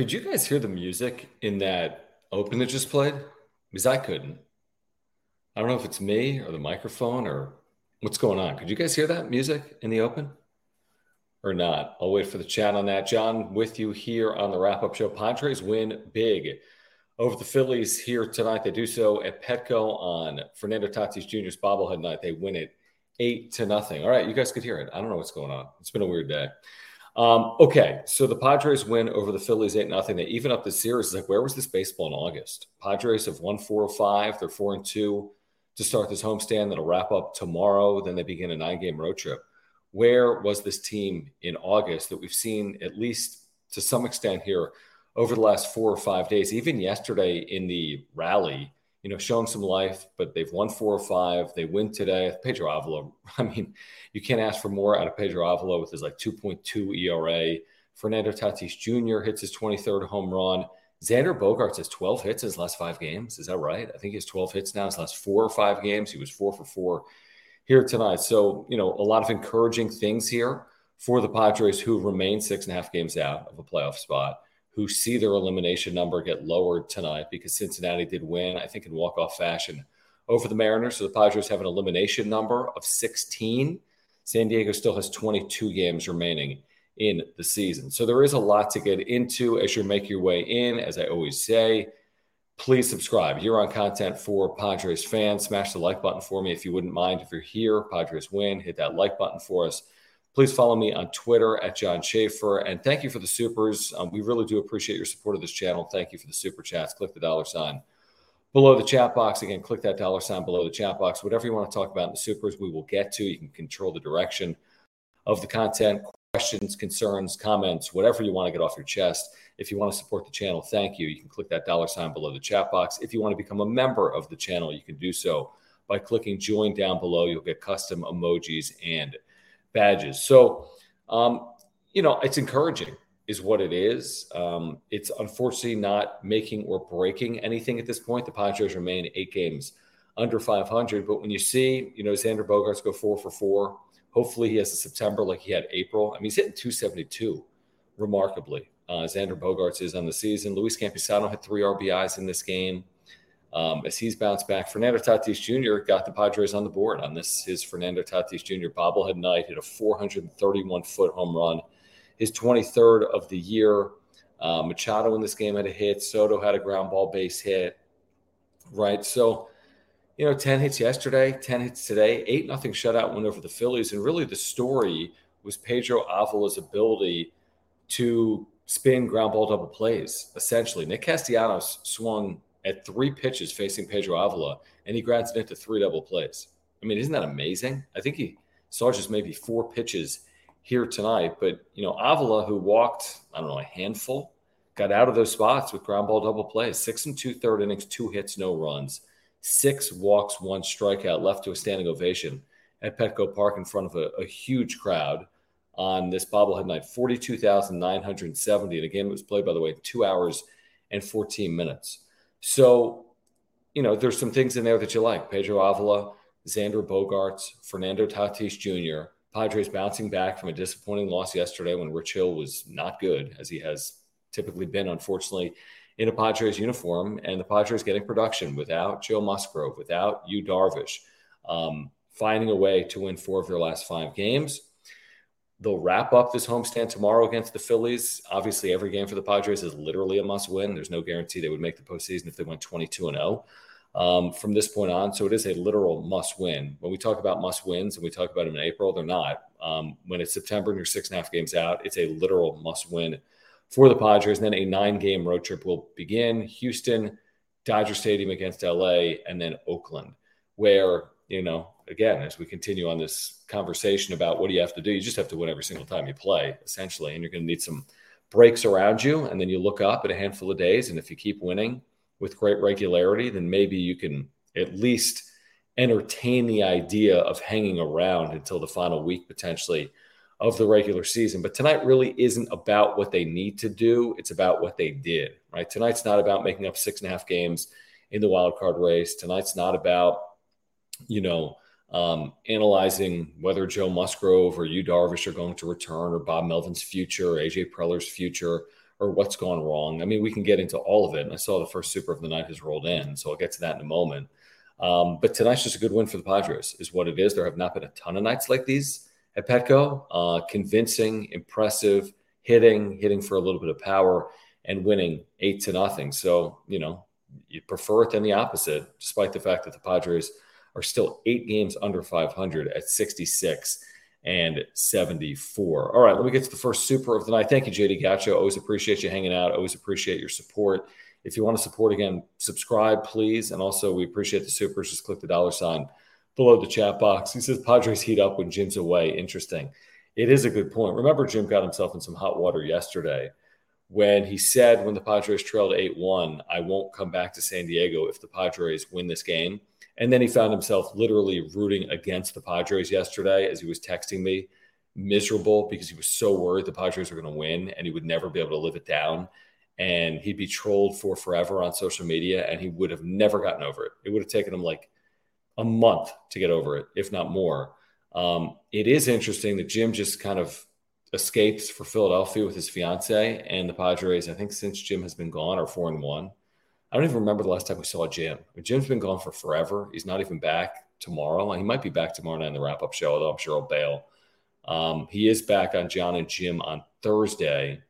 Could you guys hear the music in that open that just played? Because I couldn't. I don't know if it's me or the microphone or what's going on. Could you guys hear that music in the open or not? I'll wait for the chat on that. John, with you here on the wrap up show. Padres win big over the Phillies here tonight. They do so at Petco on Fernando Tatis Jr.'s bobblehead night. They win it eight to nothing. All right, you guys could hear it. I don't know what's going on. It's been a weird day. Um, okay, so the Padres win over the Phillies eight nothing. They even up the series. It's like, where was this baseball in August? Padres have won four or five. They're four and two to start this homestand. That'll wrap up tomorrow. Then they begin a nine game road trip. Where was this team in August that we've seen at least to some extent here over the last four or five days? Even yesterday in the rally, you know, showing some life, but they've won four or five. They win today. Pedro Avila, I mean, you can't ask for more out of Pedro Avila with his like 2.2 ERA. Fernando Tatis Jr. hits his 23rd home run. Xander Bogaerts has 12 hits in his last five games. Is that right? I think he has 12 hits now. His last four or five games, he was four for four here tonight. So, you know, a lot of encouraging things here for the Padres who remain six and a half games out of a playoff spot who see their elimination number get lowered tonight because Cincinnati did win, I think, in walk off fashion over the Mariners. So the Padres have an elimination number of 16. San Diego still has 22 games remaining in the season. So there is a lot to get into as you make your way in. As I always say, please subscribe. You're on content for Padres fans. Smash the like button for me if you wouldn't mind. If you're here, Padres win, hit that like button for us. Please follow me on Twitter at John Schaefer. And thank you for the supers. Um, we really do appreciate your support of this channel. Thank you for the super chats. Click the dollar sign below the chat box. Again, click that dollar sign below the chat box. Whatever you want to talk about in the supers, we will get to. You can control the direction of the content, questions, concerns, comments, whatever you want to get off your chest. If you want to support the channel, thank you. You can click that dollar sign below the chat box. If you want to become a member of the channel, you can do so by clicking join down below. You'll get custom emojis and badges. So, um, you know, it's encouraging, is what it is. Um, it's unfortunately not making or breaking anything at this point. The Padres remain eight games under 500. But when you see, you know, Xander Bogaerts go four for four, hopefully he has a September like he had April. I mean, he's hitting 272 remarkably. Uh, Xander Bogaerts is on the season. Luis Campusano had three RBIs in this game um, as he's bounced back. Fernando Tatis Jr. got the Padres on the board on this. His Fernando Tatis Jr. bobblehead night hit a 431 foot home run, his 23rd of the year. Uh, Machado in this game had a hit. Soto had a ground ball base hit. Right. So, you know, 10 hits yesterday, 10 hits today, 8 nothing shutout win over the Phillies. And really the story was Pedro Avila's ability to spin ground ball double plays, essentially. Nick Castellanos swung at three pitches facing Pedro Avila, and he grabs it into three double plays. I mean, isn't that amazing? I think he saw just maybe four pitches here tonight, but you know, Avila, who walked, I don't know, a handful, got out of those spots with ground ball double plays. Six and two third innings, two hits, no runs, six walks, one strikeout, left to a standing ovation at Petco Park in front of a, a huge crowd on this bobblehead night, 42,970. And again, it was played, by the way, two hours and 14 minutes. So, you know, there's some things in there that you like. Pedro Avila, Xander Bogaerts, Fernando Tatis Jr., Padres bouncing back from a disappointing loss yesterday when Rich Hill was not good, as he has typically been, unfortunately, in a Padres uniform, and the Padres getting production without Joe Musgrove, without Yu Darvish, um, finding a way to win four of their last five games. They'll wrap up this homestand tomorrow against the Phillies. Obviously, every game for the Padres is literally a must win. There's no guarantee they would make the postseason if they went 22 and 0 um, from this point on. So it is a literal must win. When we talk about must wins and we talk about them in April, they're not. Um, when it's September and you're six and a half games out, it's a literal must win for the Padres. And then a nine game road trip will begin Houston, Dodger Stadium against LA, and then Oakland, where, you know, again, as we continue on this conversation about what do you have to do, you just have to win every single time you play, essentially. And you're going to need some breaks around you. And then you look up at a handful of days. And if you keep winning with great regularity, then maybe you can at least entertain the idea of hanging around until the final week potentially of the regular season. But tonight really isn't about what they need to do. It's about what they did, right? Tonight's not about making up six and a half games in the wild card race. Tonight's not about, you know, um, analyzing whether Joe Musgrove or Yu Darvish are going to return, or Bob Melvin's future, or AJ Preller's future, or what's gone wrong. I mean, we can get into all of it. And I saw the first super of the night has rolled in, so I'll get to that in a moment. Um, but tonight's just a good win for the Padres, is what it is. There have not been a ton of nights like these at Petco. Uh, convincing, impressive, hitting, hitting for a little bit of power, and winning eight to nothing. So, you know, you prefer it than the opposite, despite the fact that the Padres – are still eight games under 500 at 66 and 74. All right, let me get to the first super of the night. Thank you, JD Gacho. Always appreciate you hanging out. Always appreciate your support. If you want to support again, subscribe, please. And also, we appreciate the supers. Just click the dollar sign below the chat box. He says Padres heat up when Jim's away. Interesting. It is a good point. Remember, Jim got himself in some hot water yesterday when he said, when the Padres trailed 8 1, I won't come back to San Diego if the Padres win this game. And then he found himself literally rooting against the Padres yesterday as he was texting me, miserable because he was so worried the Padres were going to win and he would never be able to live it down. And he'd be trolled for forever on social media and he would have never gotten over it. It would have taken him like a month to get over it, if not more. Um, it is interesting that Jim just kind of escapes for Philadelphia with his fiance and the Padres. I think since Jim has been gone, are four and one. I don't even remember the last time we saw Jim. Jim's been gone for forever. He's not even back tomorrow. He might be back tomorrow night in the wrap up show, although I'm sure he'll bail. Um, he is back on John and Jim on Thursday.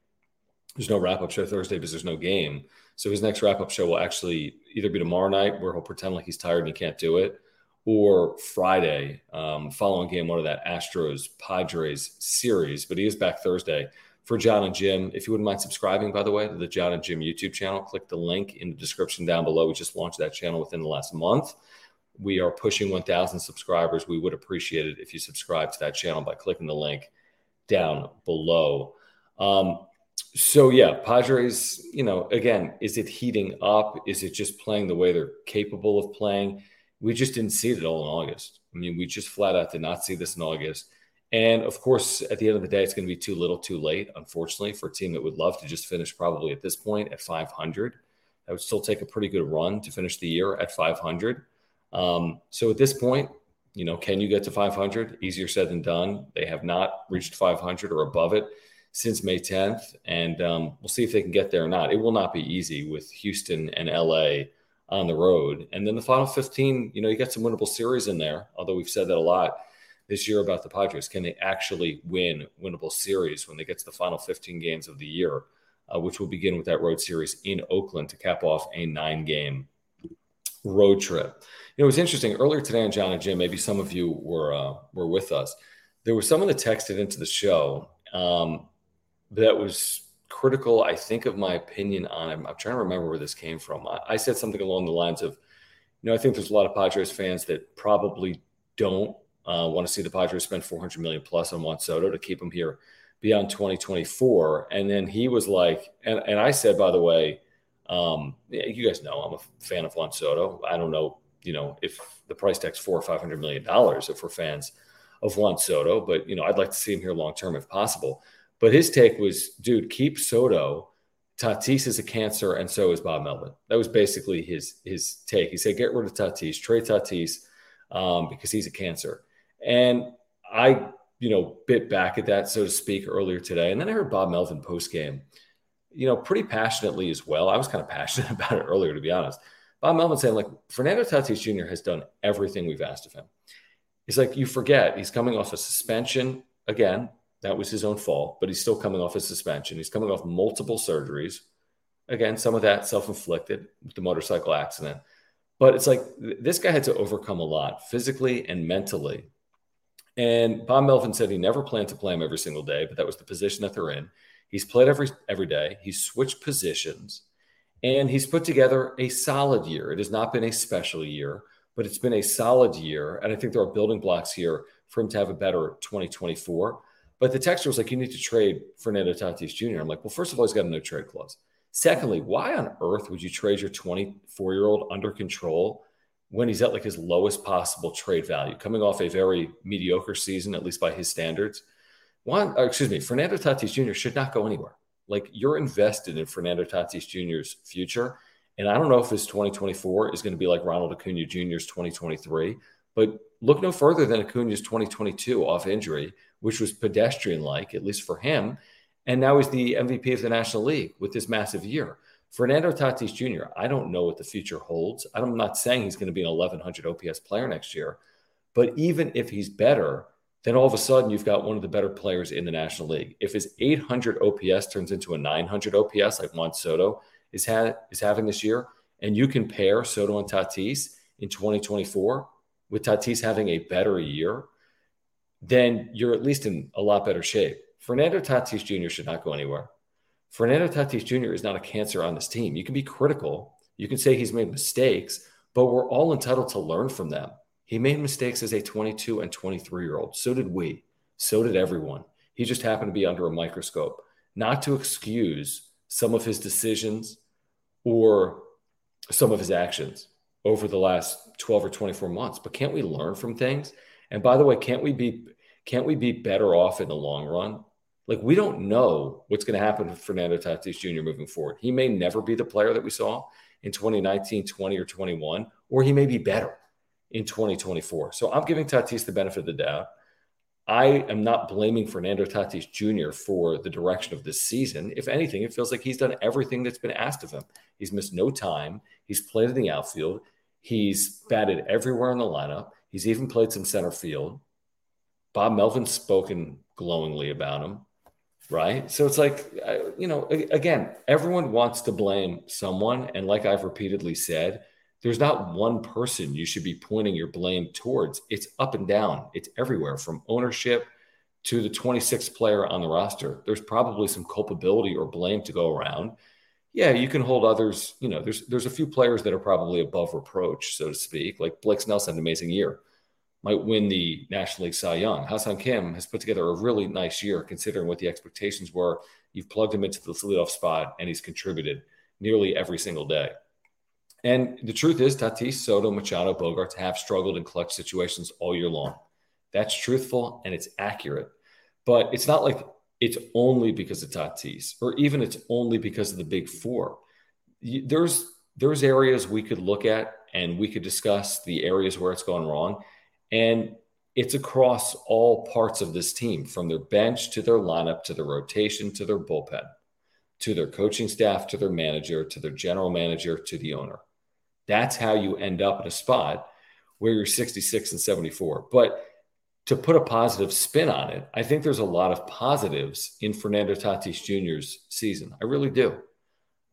There's no wrap up show Thursday because there's no game. So his next wrap up show will actually either be tomorrow night, where he'll pretend like he's tired and he can't do it, or Friday, um, following game one of that Astros Padres series. But he is back Thursday for John and Jim. If you wouldn't mind subscribing, by the way, to the John and Jim YouTube channel, click the link in the description down below. We just launched that channel within the last month. We are pushing 1,000 subscribers. We would appreciate it if you subscribe to that channel by clicking the link down below. Um, so yeah, Padres, you know, again, is it heating up? Is it just playing the way they're capable of playing? We just didn't see it all in August. I mean, we just flat out did not see this in August. And of course, at the end of the day, it's going to be too little, too late, unfortunately, for a team that would love to just finish probably at this point at 500. That would still take a pretty good run to finish the year at 500. Um, so at this point, you know, can you get to 500? Easier said than done. They have not reached 500 or above it since May 10th. And um, we'll see if they can get there or not. It will not be easy with Houston and LA on the road. And then the final 15, you know, you got some winnable series in there, although we've said that a lot this year about the Padres. Can they actually win winnable series when they get to the final 15 games of the year, uh, which will begin with that road series in Oakland to cap off a nine game road trip? You know, it was interesting earlier today on John and Jim. Maybe some of you were uh, were with us. There was someone that texted into the show um, that was critical, I think, of my opinion on him. I'm trying to remember where this came from. I, I said something along the lines of, you know, I think there's a lot of Padres fans that probably don't uh, want to see the Padres spend 400 million plus on Juan Soto to keep him here beyond 2024. And then he was like, and, and I said, by the way, um, you guys know I'm a fan of Juan Soto. I don't know, you know, if the price tag's four or five hundred million dollars if we're fans of Juan Soto, but you know, I'd like to see him here long term if possible. But his take was, dude, keep Soto. Tatis is a cancer, and so is Bob Melvin. That was basically his his take. He said, get rid of Tatis, trade Tatis um, because he's a cancer. And I, you know, bit back at that, so to speak, earlier today. And then I heard Bob Melvin post game you know, pretty passionately as well. I was kind of passionate about it earlier, to be honest. Bob Melvin saying, like, Fernando Tatis Jr. has done everything we've asked of him. He's like, you forget he's coming off a suspension again. That was his own fault, but he's still coming off a suspension. He's coming off multiple surgeries. Again, some of that self inflicted with the motorcycle accident. But it's like this guy had to overcome a lot physically and mentally. And Bob Melvin said he never planned to play him every single day, but that was the position that they're in. He's played every every day. He's switched positions, and he's put together a solid year. It has not been a special year, but it's been a solid year. And I think there are building blocks here for him to have a better 2024. But the texture was like, you need to trade Fernando Tatis Jr. I'm like, well, first of all, he's got a no trade clause. Secondly, why on earth would you trade your 24 year old under control when he's at like his lowest possible trade value, coming off a very mediocre season, at least by his standards? Uh, excuse me, Fernando Tatis Jr. should not go anywhere. Like you're invested in Fernando Tatis Jr.'s future. And I don't know if his 2024 is going to be like Ronald Acuna Jr.'s 2023, but look no further than Acuna's 2022 off injury, which was pedestrian like, at least for him. And now he's the MVP of the National League with this massive year. Fernando Tatis Jr., I don't know what the future holds. I'm not saying he's going to be an 1100 OPS player next year, but even if he's better, then all of a sudden you've got one of the better players in the National League. If his 800 OPS turns into a 900 OPS like Juan Soto is, ha- is having this year, and you can pair Soto and Tatis in 2024 with Tatis having a better year, then you're at least in a lot better shape. Fernando Tatis Jr. should not go anywhere. Fernando Tatis Jr. is not a cancer on this team. You can be critical, you can say he's made mistakes, but we're all entitled to learn from them. He made mistakes as a 22 and 23 year old. So did we. So did everyone. He just happened to be under a microscope. Not to excuse some of his decisions or some of his actions over the last 12 or 24 months, but can't we learn from things? And by the way, can't we be can't we be better off in the long run? Like we don't know what's going to happen with Fernando Tatis Jr. moving forward. He may never be the player that we saw in 2019, 20, or 21, or he may be better in 2024. So I'm giving Tatis the benefit of the doubt. I am not blaming Fernando Tatis Jr. for the direction of this season. If anything, it feels like he's done everything that's been asked of him. He's missed no time. He's played in the outfield. He's batted everywhere in the lineup. He's even played some center field. Bob Melvin's spoken glowingly about him, right? So it's like, you know, again, everyone wants to blame someone. And like I've repeatedly said, there's not one person you should be pointing your blame towards. It's up and down, it's everywhere from ownership to the 26th player on the roster. There's probably some culpability or blame to go around. Yeah, you can hold others, you know, there's there's a few players that are probably above reproach, so to speak. Like Blake Snell had an amazing year. Might win the National League Cy Young. Ha-Seong Kim has put together a really nice year considering what the expectations were. You've plugged him into the leadoff spot and he's contributed nearly every single day. And the truth is, Tatis, Soto, Machado, Bogaerts have struggled in clutch situations all year long. That's truthful and it's accurate. But it's not like it's only because of Tatis, or even it's only because of the big four. There's there's areas we could look at and we could discuss the areas where it's gone wrong. And it's across all parts of this team, from their bench to their lineup to their rotation to their bullpen, to their coaching staff, to their manager, to their general manager, to the owner. That's how you end up in a spot where you're 66 and 74. But to put a positive spin on it, I think there's a lot of positives in Fernando Tatis Jr.'s season. I really do.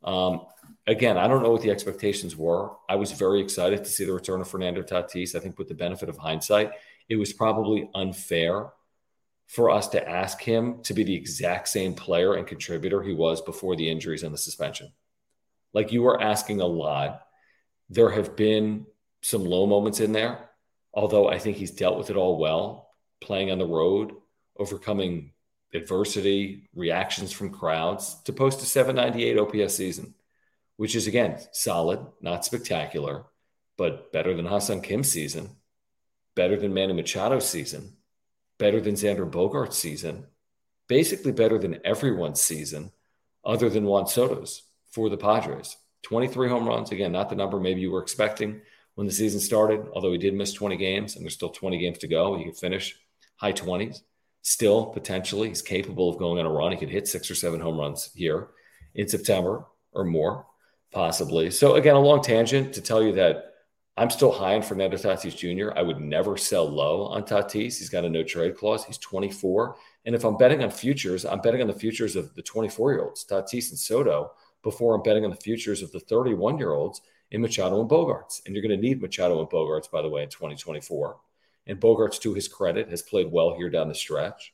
Um, again, I don't know what the expectations were. I was very excited to see the return of Fernando Tatis. I think, with the benefit of hindsight, it was probably unfair for us to ask him to be the exact same player and contributor he was before the injuries and the suspension. Like you were asking a lot there have been some low moments in there, although I think he's dealt with it all well, playing on the road, overcoming adversity, reactions from crowds to post a 798 OPS season, which is again solid, not spectacular, but better than Ha-Seong Kim's season, better than Manny Machado's season, better than Xander Bogaerts' season, basically better than everyone's season other than Juan Soto's for the Padres. 23 home runs. Again, not the number maybe you were expecting when the season started, although he did miss 20 games and there's still 20 games to go. He could finish high 20s. Still, potentially, he's capable of going on a run. He could hit six or seven home runs here in September or more, possibly. So, again, a long tangent to tell you that I'm still high on Fernando Tatis Jr. I would never sell low on Tatis. He's got a no trade clause. He's 24. And if I'm betting on futures, I'm betting on the futures of the 24 year olds, Tatis and Soto, before I'm betting on the futures of the 31 year olds in Machado and Bogaerts. And you're going to need Machado and Bogaerts, by the way, in 2024. And Bogaerts, to his credit, has played well here down the stretch.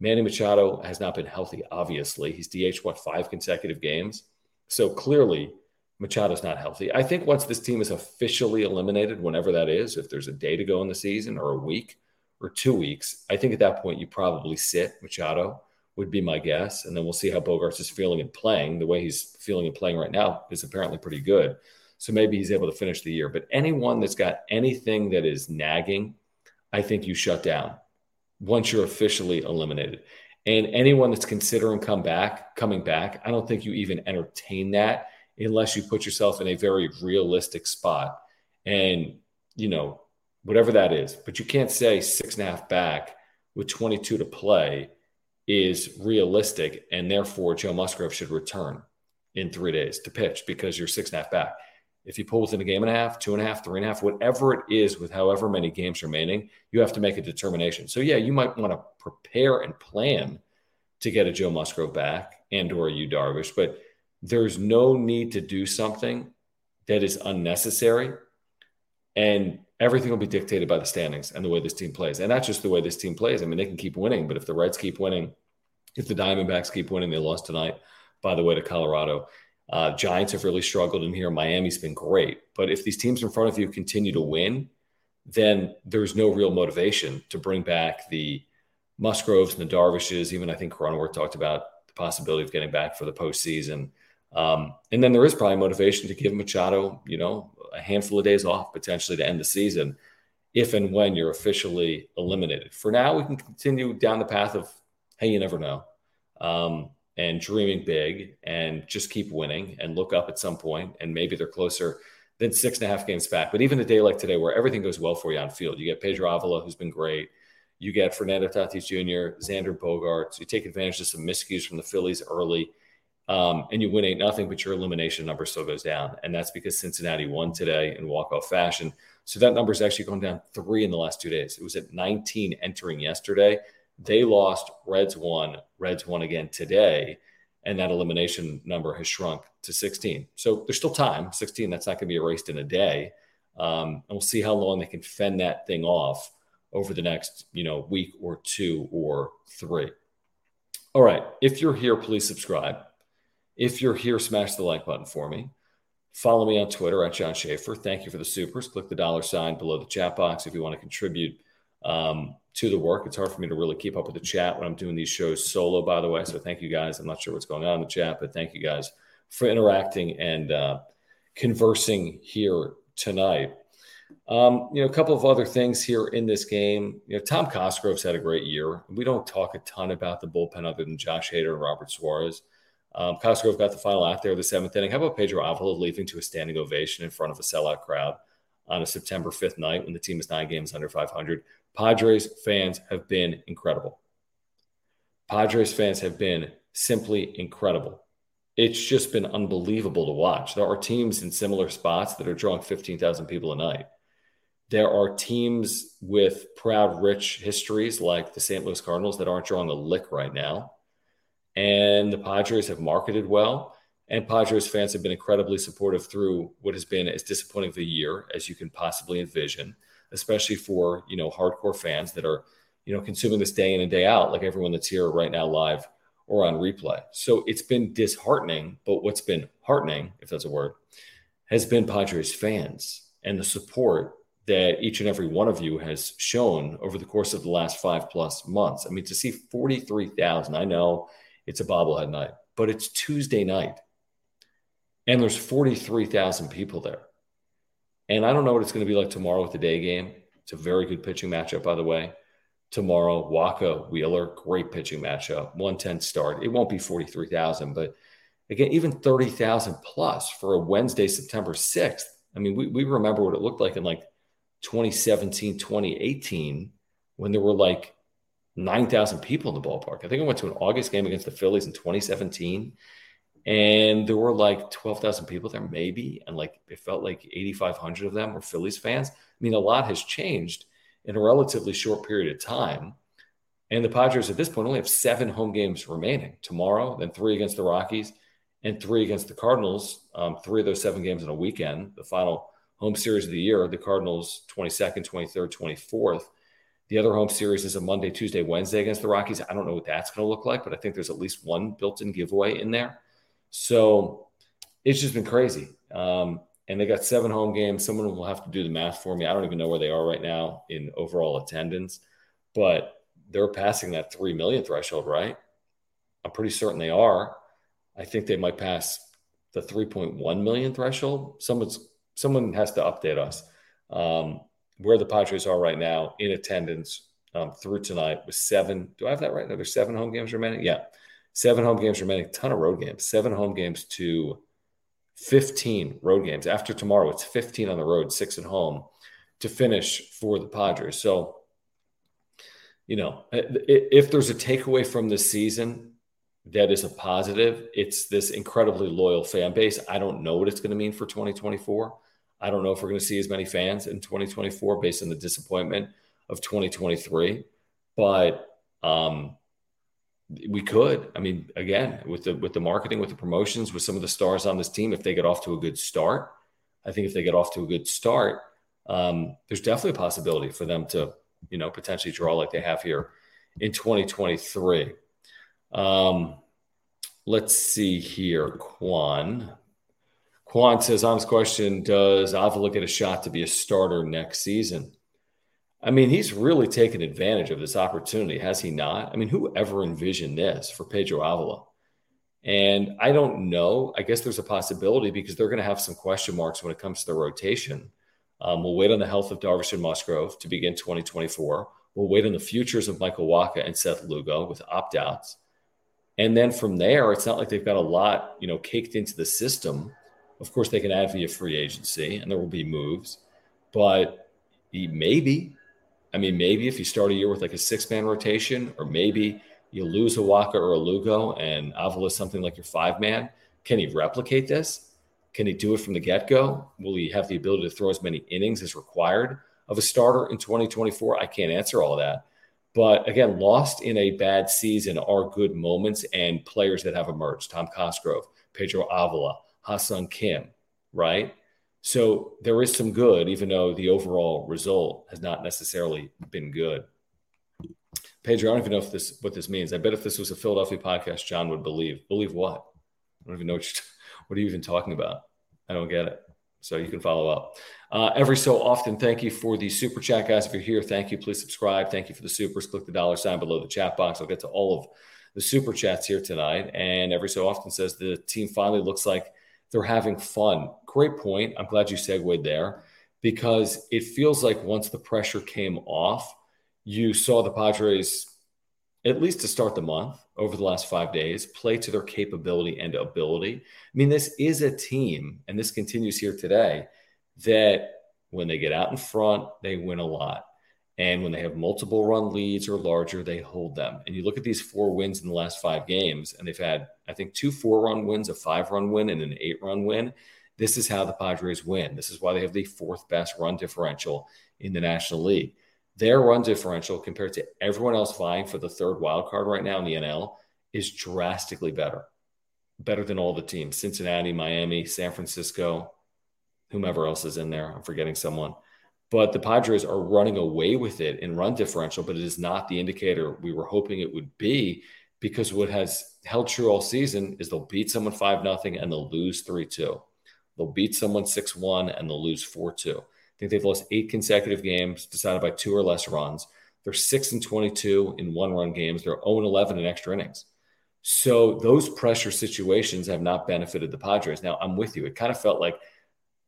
Manny Machado has not been healthy, obviously. He's DH, what, five consecutive games? So clearly, Machado's not healthy. I think once this team is officially eliminated, whenever that is, if there's a day to go in the season or a week or two weeks, I think at that point you probably sit Machado, would be my guess. And then we'll see how Bogaerts is feeling and playing. The way he's feeling and playing right now is apparently pretty good. So maybe he's able to finish the year. But anyone that's got anything that is nagging, I think you shut down once you're officially eliminated. And anyone that's considering come back, coming back, I don't think you even entertain that unless you put yourself in a very realistic spot. And, you know, whatever that is. But you can't say six and a half back with 22 to play is realistic. And therefore, Joe Musgrove should return in three days to pitch because you're six and a half back. If he pulls in a game and a half, two and a half, three and a half, whatever it is with however many games remaining, you have to make a determination. So yeah, you might want to prepare and plan to get a Joe Musgrove back and or a Darvish, but there's no need to do something that is unnecessary. And everything will be dictated by the standings and the way this team plays. And not just the way this team plays. I mean, they can keep winning, but if the Reds keep winning, if the Diamondbacks keep winning, they lost tonight, by the way, to Colorado. Uh, Giants have really struggled in here. Miami's been great. But if these teams in front of you continue to win, then there's no real motivation to bring back the Musgroves and the Darvishes. Even I think Cronenworth talked about the possibility of getting back for the postseason. Um, and then there is probably motivation to give Machado, you know, a handful of days off potentially to end the season if and when you're officially eliminated. For now, we can continue down the path of, hey, you never know. Um, and dreaming big and just keep winning and look up at some point and maybe they're closer than six and a half games back. But even a day like today where everything goes well for you on field, you get Pedro Avila, who's been great. You get Fernando Tatis Jr., Xander Bogaerts. You take advantage of some miscues from the Phillies early, um, and you win eight nothing, but your elimination number still goes down, and that's because Cincinnati won today in walk off fashion. So that number is actually going down three in the last two days. It was at 19 entering yesterday. They lost, Reds won, Reds won again today. And that elimination number has shrunk to 16. So there's still time. 16, that's not going to be erased in a day. Um, and we'll see how long they can fend that thing off over the next, you know, week or two or three. All right. If you're here, please subscribe. If you're here, smash the like button for me. Follow me on Twitter at John Schaefer. Thank you for the supers. Click the dollar sign below the chat box if you want to contribute. Um, to the work. It's hard for me to really keep up with the chat when I'm doing these shows solo, by the way. So thank you guys. I'm not sure what's going on in the chat, but thank you guys for interacting and uh, conversing here tonight. Um, you know, a couple of other things here in this game. You know, Tom Cosgrove's had a great year. We don't talk a ton about the bullpen other than Josh Hader and Robert Suarez. Um, Cosgrove got the final out there the seventh inning. How about Pedro Avila leaving to a standing ovation in front of a sellout crowd on a September 5th night when the team is nine games under 500? Padres fans have been incredible. Padres fans have been simply incredible. It's just been unbelievable to watch. There are teams in similar spots that are drawing 15,000 people a night. There are teams with proud, rich histories like the St. Louis Cardinals that aren't drawing a lick right now. And the Padres have marketed well. And Padres fans have been incredibly supportive through what has been as disappointing of a year as you can possibly envision especially for you know hardcore fans that are you know consuming this day in and day out, like everyone that's here right now live or on replay. So it's been disheartening, but what's been heartening, if that's a word, has been Padres fans and the support that each and every one of you has shown over the course of the last five plus months. I mean, to see 43,000, I know it's a bobblehead night, but it's Tuesday night and there's 43,000 people there. And I don't know what it's going to be like tomorrow with the day game. It's a very good pitching matchup, by the way. Tomorrow, Wacha, Wheeler, great pitching matchup. 110 start. It won't be 43,000, but again, even 30,000 plus for a Wednesday, September 6th. I mean, we, we remember what it looked like in like 2017, 2018, when there were like 9,000 people in the ballpark. I think I went to an August game against the Phillies in 2017 And there were like 12,000 people there, maybe. And like it felt like 8,500 of them were Phillies fans. I mean, a lot has changed in a relatively short period of time. And the Padres at this point only have seven home games remaining tomorrow, then three against the Rockies and three against the Cardinals. Um, three of those seven games in a weekend. The final home series of the year, the Cardinals 22nd, 23rd, 24th. The other home series is a Monday, Tuesday, Wednesday against the Rockies. I don't know what that's going to look like, but I think there's at least one built in giveaway in there. So it's just been crazy. Um, and they got seven home games. Someone will have to do the math for me. I don't even know where they are right now in overall attendance, but they're passing that 3 million threshold, right? I'm pretty certain they are. I think they might pass the 3.1 million threshold. Someone's someone has to update us um, where the Padres are right now in attendance um, through tonight with seven. Do I have that right? now? there's seven home games remaining. Yeah, seven home games remaining. Ton of road games. Seven home games to 15 road games. After tomorrow, it's 15 on the road, six at home to finish for the Padres. So, you know, if there's a takeaway from this season, that is a positive. It's this incredibly loyal fan base. I don't know what it's going to mean for 2024. I don't know if we're going to see as many fans in 2024 based on the disappointment of 2023, but um, we could. I mean, again, with the with the marketing, with the promotions, with some of the stars on this team, if they get off to a good start, I think if they get off to a good start, um, there's definitely a possibility for them to, you know, potentially draw like they have here in 2023. Um, let's see here. Quan. Quan says, honest question Does Avila get a shot to be a starter next season? I mean, he's really taken advantage of this opportunity, has he not? I mean, who ever envisioned this for Pedro Avila? And I don't know. I guess there's a possibility because they're going to have some question marks when it comes to the rotation. Um, we'll wait on the health of Darvish and Musgrove to begin 2024. We'll wait on the futures of Michael Wacha and Seth Lugo with opt outs. And then from there, it's not like they've got a lot, you know, caked into the system. Of course, they can add via free agency, and there will be moves. But maybe, I mean, maybe if you start a year with like a six man rotation, or maybe you lose a Wacha or a Lugo, and Avila something like your five man. Can he replicate this? Can he do it from the get go? Will he have the ability to throw as many innings as required of a starter in 2024? I can't answer all that. But again, lost in a bad season are good moments and players that have emerged. Tom Cosgrove, Pedro Avila, Ha-Seong Kim, right? So there is some good, even though the overall result has not necessarily been good. Pedro, I don't even know if this what this means. I bet if this was a Philadelphia podcast, John would believe. Believe what? I don't even know what, what are you even talking about. I don't get it. So you can follow up. Uh, every so often, thank you for the super chat, guys. If you're here, thank you. Please subscribe. Thank you for the supers. Click the dollar sign below the chat box. I'll get to all of the super chats here tonight. And every so often says the team finally looks like they're having fun. Great point. I'm glad you segued there because it feels like once the pressure came off, you saw the Padres, at least to start the month over the last five days, play to their capability and ability. I mean, this is a team, and this continues here today that when they get out in front, they win a lot. And when they have multiple run leads or larger, they hold them. And you look at these four wins in the last five games, and they've had, I think, two four run wins, a five run win, and an eight run win. This is how the Padres win. This is why they have the fourth best run differential in the National League. Their run differential compared to everyone else vying for the third wild card right now in the NL is drastically better. Better than all the teams Cincinnati, Miami, San Francisco, whomever else is in there. I'm forgetting someone. But the Padres are running away with it in run differential, but it is not the indicator we were hoping it would be because what has held true all season is they'll beat someone 5 nothing and they'll lose 3 2. They'll beat someone 6 1 and they'll lose 4 2. I think they've lost eight consecutive games decided by two or less runs. They're 6 and 22 in one run games. They're 0 11 in extra innings. So those pressure situations have not benefited the Padres. Now, I'm with you. It kind of felt like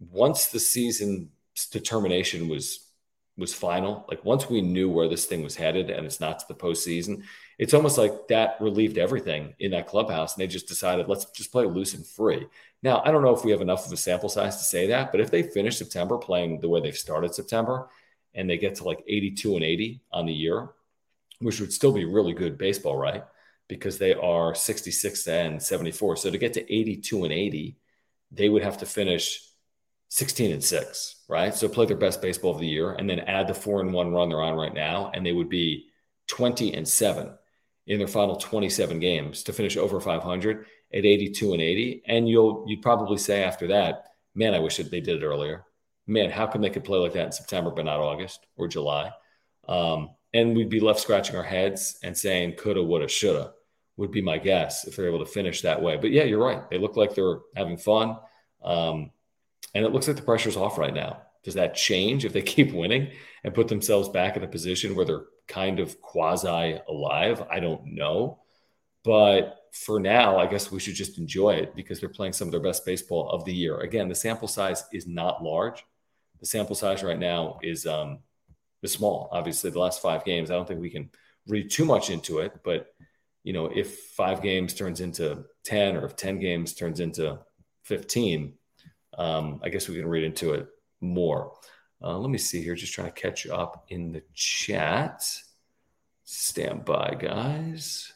once the season's determination was was final, like once we knew where this thing was headed and it's not to the postseason, it's almost like that relieved everything in that clubhouse. And they just decided, let's just play loose and free. Now, I don't know if we have enough of a sample size to say that, but if they finish September playing the way they've started September and they get to like 82 and 80 on the year, which would still be really good baseball, right? because they are 66 and 74. So to get to 82 and 80, they would have to finish 16 and 6, right? So play their best baseball of the year and then add the 4 and 1 run they're on right now and they would be 20 and 7 in their final 27 games to finish over 500 at 82 and 80 and you'll you'd probably say after that, man, I wish that they did it earlier. Man, how come they could play like that in September but not August or July? Um, and we'd be left scratching our heads and saying coulda, woulda, shoulda would be my guess if they're able to finish that way. But yeah, you're right. They look like they're having fun. Um, and it looks like the pressure's off right now. Does that change if they keep winning and put themselves back in a position where they're kind of quasi alive? I don't know. But for now, I guess we should just enjoy it because they're playing some of their best baseball of the year. Again, the sample size is not large. The sample size right now is um, is small. Obviously, the last five games, I don't think we can read too much into it, but you know, if five games turns into 10 or if 10 games turns into 15, um, I guess we can read into it more. Uh, let me see here, just trying to catch up in the chat. Stand by, guys.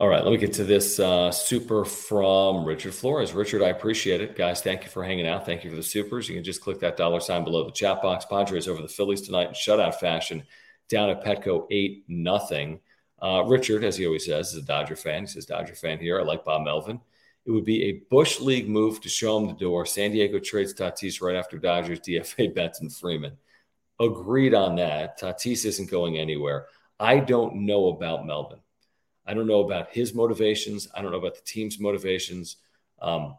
All right, let me get to this uh, super from Richard Flores. Richard, I appreciate it. Guys, thank you for hanging out. Thank you for the supers. You can just click that dollar sign below the chat box. Padres over the Phillies tonight in shutout fashion down at Petco 8 nothing. Uh, Richard, as he always says, is a Dodger fan. He says, Dodger fan here. I like Bob Melvin. It would be a Bush League move to show him the door. San Diego trades Tatis right after Dodgers DFA Benson Freeman. Agreed on that. Tatis isn't going anywhere. I don't know about Melvin. I don't know about his motivations. I don't know about the team's motivations. Um,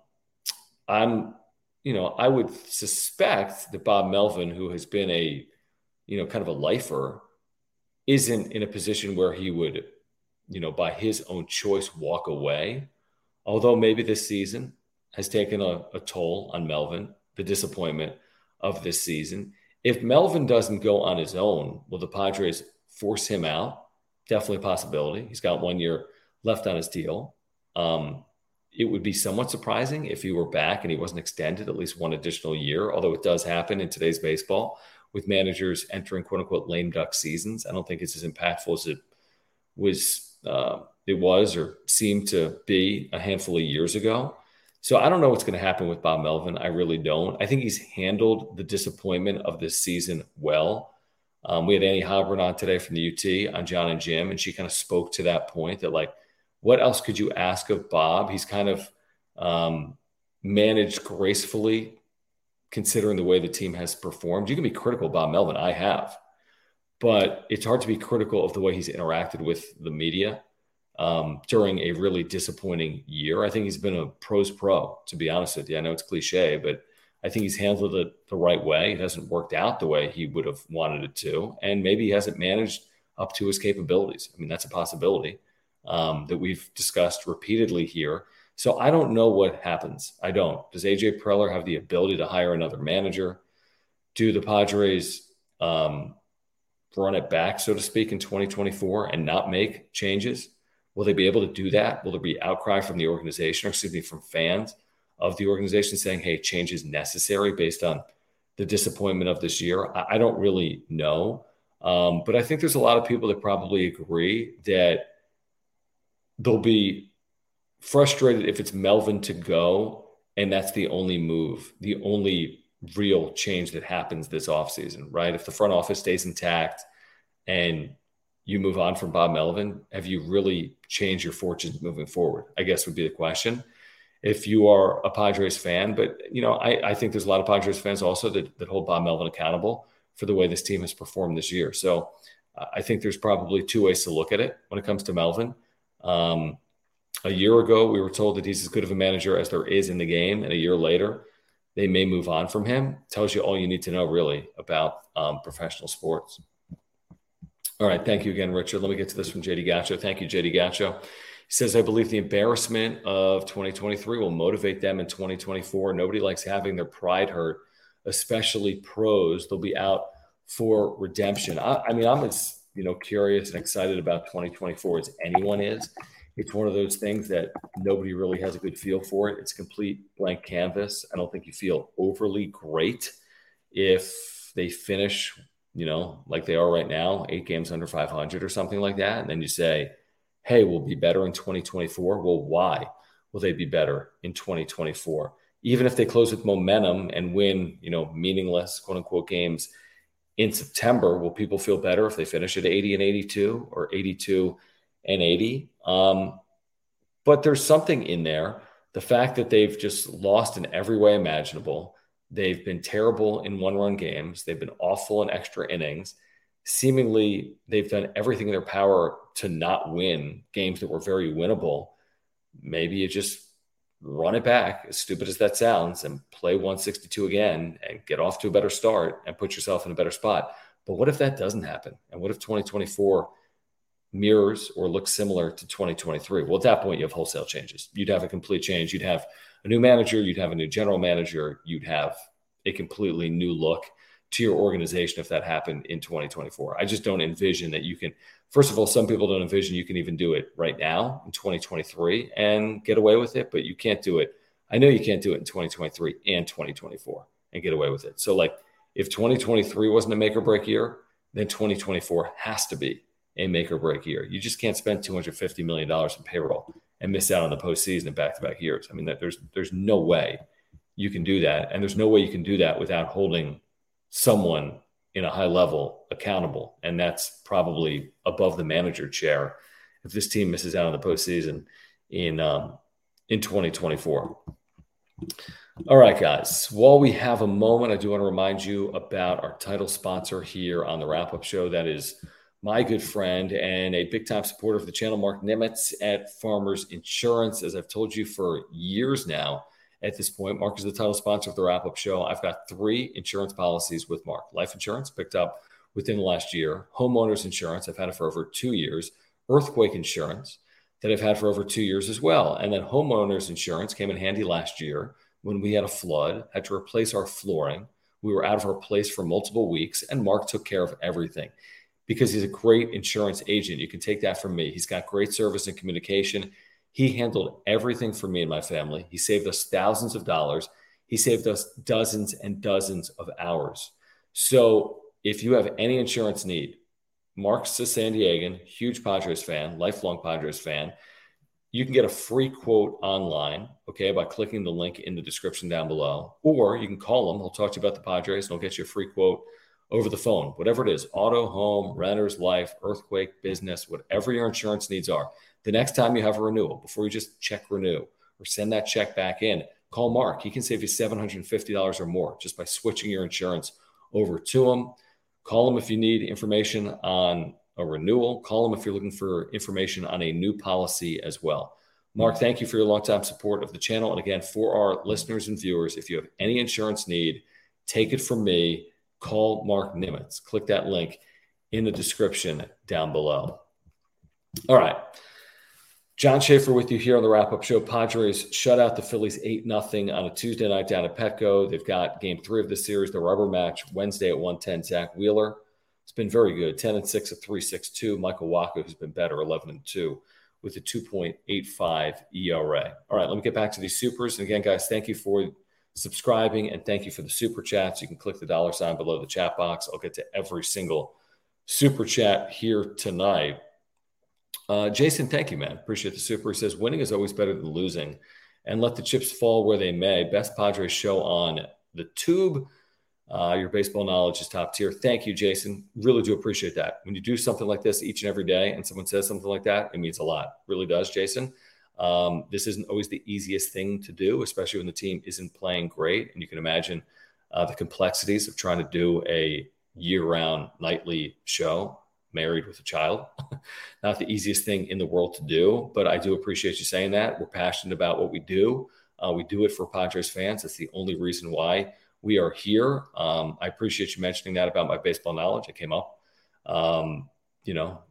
I'm, you know, I would suspect that Bob Melvin, who has been a, you know, kind of a lifer, isn't in a position where he would, you know, by his own choice walk away. Although maybe this season has taken a, a toll on Melvin, the disappointment of this season. If Melvin doesn't go on his own, will the Padres force him out? Definitely a possibility. He's got one year left on his deal. Um, it would be somewhat surprising if he were back and he wasn't extended at least one additional year, although it does happen in today's baseball with managers entering quote unquote lame duck seasons. I don't think it's as impactful as it was uh, it was or seemed to be a handful of years ago. So I don't know what's going to happen with Bob Melvin. I really don't. I think he's handled the disappointment of this season well. Um, we had Annie Heilbrunn on today from the UT on John and Jim, and she kind of spoke to that point that like, what else could you ask of Bob? He's kind of um, managed gracefully considering the way the team has performed. You can be critical Bob Melvin. I have, but it's hard to be critical of the way he's interacted with the media um, during a really disappointing year. I think he's been a pros pro, to be honest with you. I know it's cliche, but I think he's handled it the right way. It hasn't worked out the way he would have wanted it to. And maybe he hasn't managed up to his capabilities. I mean, that's a possibility um, that we've discussed repeatedly here. So I don't know what happens. I don't. Does AJ Preller have the ability to hire another manager? Do the Padres um, run it back, so to speak, in 2024 and not make changes? Will they be able to do that? Will there be outcry from the organization or excuse me, from fans of the organization saying, hey, change is necessary based on the disappointment of this year? I, I don't really know. Um, but I think there's a lot of people that probably agree that there'll be frustrated if it's Melvin to go and that's the only move, the only real change that happens this offseason, right? If the front office stays intact and you move on from Bob Melvin, have you really changed your fortunes moving forward? I guess would be the question. If you are a Padres fan, but you know, I, I think there's a lot of Padres fans also that, that hold Bob Melvin accountable for the way this team has performed this year. So uh, I think there's probably two ways to look at it when it comes to Melvin. Um, a year ago, we were told that he's as good of a manager as there is in the game. And a year later, they may move on from him. Tells you all you need to know, really, about um, professional sports. All right. Thank you again, Richard. Let me get to this from JD Gacho. Thank you, JD Gacho. He says, I believe the embarrassment of 2023 will motivate them in 2024. Nobody likes having their pride hurt, especially pros. They'll be out for redemption. I, I mean, I'm as you know curious and excited about 2024 as anyone is it's one of those things that nobody really has a good feel for it. It's complete blank canvas. I don't think you feel overly great if they finish you know, like they are right now, eight games under 500 or something like that. And then you say, hey, we'll be better in 2024. Well, why will they be better in 2024? Even if they close with momentum and win, you know, meaningless quote unquote games in September, will people feel better if they finish at 80 and 82 or 82 and 80? Um, but there's something in there. The fact that they've just lost in every way imaginable. They've been terrible in one run games. They've been awful in extra innings. Seemingly, they've done everything in their power to not win games that were very winnable. Maybe you just run it back, as stupid as that sounds, and play 162 again and get off to a better start and put yourself in a better spot. But what if that doesn't happen? And what if 2024 mirrors or looks similar to 2023? Well, at that point, you have wholesale changes. You'd have a complete change. You'd have a new manager, you'd have a new general manager, you'd have a completely new look to your organization if that happened in 2024. I just don't envision that you can. First of all, some people don't envision you can even do it right now in 2023 and get away with it, but you can't do it. I know you can't do it in 2023 and 2024 and get away with it. So, like, if 2023 wasn't a make or break year, then 2024 has to be a make or break year. You just can't spend $250 million in payroll and miss out on the postseason in back to back years. I mean, there's there's no way you can do that, and there's no way you can do that without holding someone in a high level accountable, and that's probably above the manager chair if this team misses out on the postseason in um, in 2024. All right, guys. While we have a moment, I do want to remind you about our title sponsor here on the wrap up show. That is my good friend and a big time supporter of the channel, Mark Nimitz at Farmers Insurance. As I've told you for years now, at this point. Mark is the title sponsor of the wrap up show. I've got three insurance policies with Mark life insurance picked up within the last year, homeowners insurance, I've had it for over two years, earthquake insurance that I've had for over two years as well. And then homeowners insurance came in handy last year when we had a flood, had to replace our flooring. We were out of our place for multiple weeks, and Mark took care of everything because he's a great insurance agent. You can take that from me. He's got great service and communication. He handled everything for me and my family. He saved us thousands of dollars. He saved us dozens and dozens of hours. So if you have any insurance need, Mark's a San Diegan, huge Padres fan, lifelong Padres fan. You can get a free quote online, okay, by clicking the link in the description down below. Or you can call him. He'll talk to you about the Padres and he'll get you a free quote over the phone, whatever it is auto, home, renter's life, earthquake, business, whatever your insurance needs are. The next time you have a renewal, before you just check renew or send that check back in, call Mark. He can save you $750 or more just by switching your insurance over to him. Call him if you need information on a renewal. Call him if you're looking for information on a new policy as well. Mark, thank you for your long-time support of the channel. And again, for our listeners and viewers, if you have any insurance need, take it from me. Call Mark Nimitz. Click that link in the description down below. All right. John Schaefer with you here on the wrap up show. Padres shut out the Phillies 8 0 on a Tuesday night down at Petco. They've got game three of the series, the rubber match, Wednesday at 110. Zack Wheeler. It's been very good 10 and 6 at 362. Michael Wacha, who's been better, 11 and 2 with a 2.85 ERA. All right, let me get back to these supers. And again, guys, thank you for subscribing and thank you for the super chats. You can click the dollar sign below the chat box. I'll get to every single super chat here tonight. Uh, Jason, thank you, man. Appreciate the super. He says winning is always better than losing, and let the chips fall where they may. Best Padres show on the tube. Uh, your baseball knowledge is top tier. Thank you, Jason. Really do appreciate that. When you do something like this each and every day, and someone says something like that, it means a lot. Really does, Jason. Um, this isn't always the easiest thing to do, especially when the team isn't playing great. And you can imagine uh, the complexities of trying to do a year-round nightly show married with a child. Not the easiest thing in the world to do, but I do appreciate you saying that. We're passionate about what we do. Uh, we do it for Padres fans. That's the only reason why we are here. Um, I appreciate you mentioning that about my baseball knowledge. It came up, um, you know,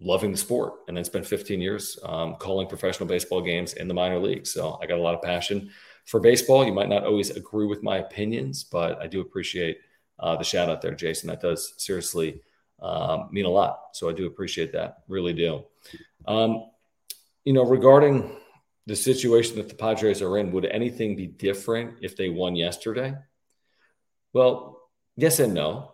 loving the sport and then spent 15 years um, calling professional baseball games in the minor leagues. So I got a lot of passion for baseball. You might not always agree with my opinions, but I do appreciate uh, the shout out there, Jason. That does seriously um, mean a lot. So I do appreciate that, really do. Um, you know, regarding the situation that the Padres are in, would anything be different if they won yesterday? Well, yes and no.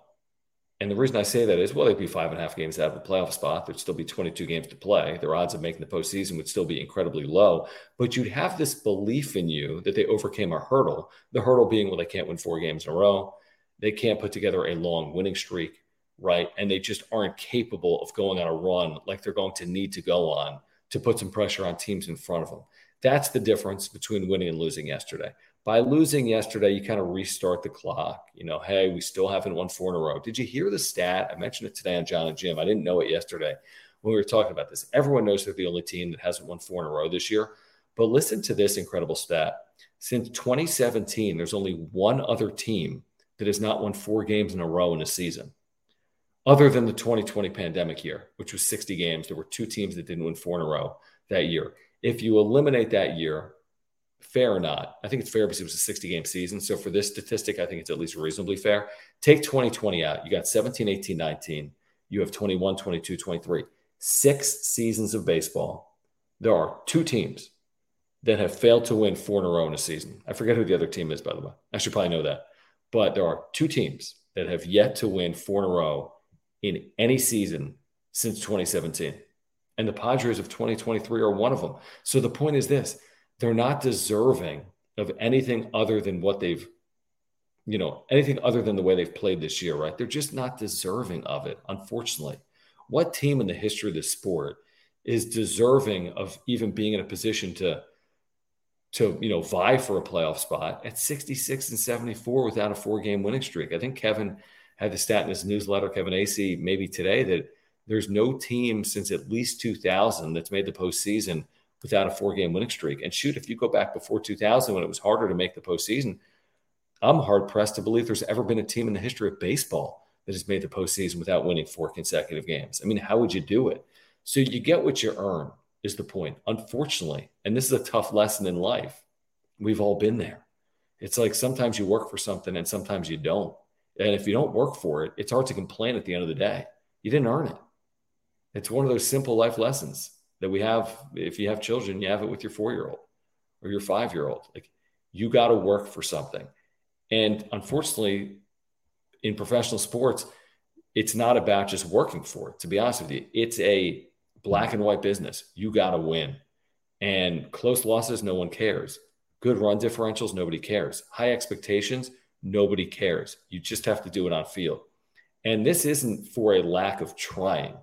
And the reason I say that is, well, they'd be five and a half games out of a playoff spot. There'd still be 22 games to play. Their odds of making the postseason would still be incredibly low. But you'd have this belief in you that they overcame a hurdle. The hurdle being, well, they can't win four games in a row. They can't put together a long winning streak, right? And they just aren't capable of going on a run like they're going to need to go on to put some pressure on teams in front of them. That's the difference between winning and losing yesterday by losing yesterday, you kind of restart the clock. You know, hey, we still haven't won four in a row. Did you hear the stat? I mentioned it today on John and Jim. I didn't know it yesterday when we were talking about this. Everyone knows they're the only team that hasn't won four in a row this year. But listen to this incredible stat. Since 2017, there's only one other team that has not won four games in a row in a season, other than the 2020 pandemic year, which was 60 games. There were two teams that didn't win four in a row that year. If you eliminate that year, fair or not. I think it's fair because it was a 60 game season. So for this statistic, I think it's at least reasonably fair. Take 2020 out. You got 17, 18, 19. You have 21, 22, 23. Six seasons of baseball. There are two teams that have failed to win four in a row in a season. I forget who the other team is, by the way. I should probably know that. But there are two teams that have yet to win four in a row in any season since 2017. And the Padres of 2023 are one of them. So the point is this they're not deserving of anything other than what they've, you know, anything other than the way they've played this year, right? They're just not deserving of it, unfortunately. What team in the history of the sport is deserving of even being in a position to to you know vie for a playoff spot at 66 and 74 without a four game winning streak. I think Kevin had the stat in his newsletter, Kevin Acee, maybe today that there's no team since at least 2000 that's made the postseason without a four game winning streak. And shoot, if you go back before 2000 when it was harder to make the postseason, I'm hard pressed to believe there's ever been a team in the history of baseball that has made the postseason without winning four consecutive games. I mean, how would you do it? So you get what you earn, is the point. Unfortunately, and this is a tough lesson in life, we've all been there. It's like sometimes you work for something and sometimes you don't. And if you don't work for it, it's hard to complain at the end of the day. You didn't earn it. It's one of those simple life lessons that we have if you have children you have it with your four year old or your five year old like you got to work for something. And unfortunately in professional sports it's not about just working for it to be honest with you. It's a black and white business. You got to win. And close losses no one cares. Good run differentials nobody cares. High expectations nobody cares. You just have to do it on field and this isn't for a lack of trying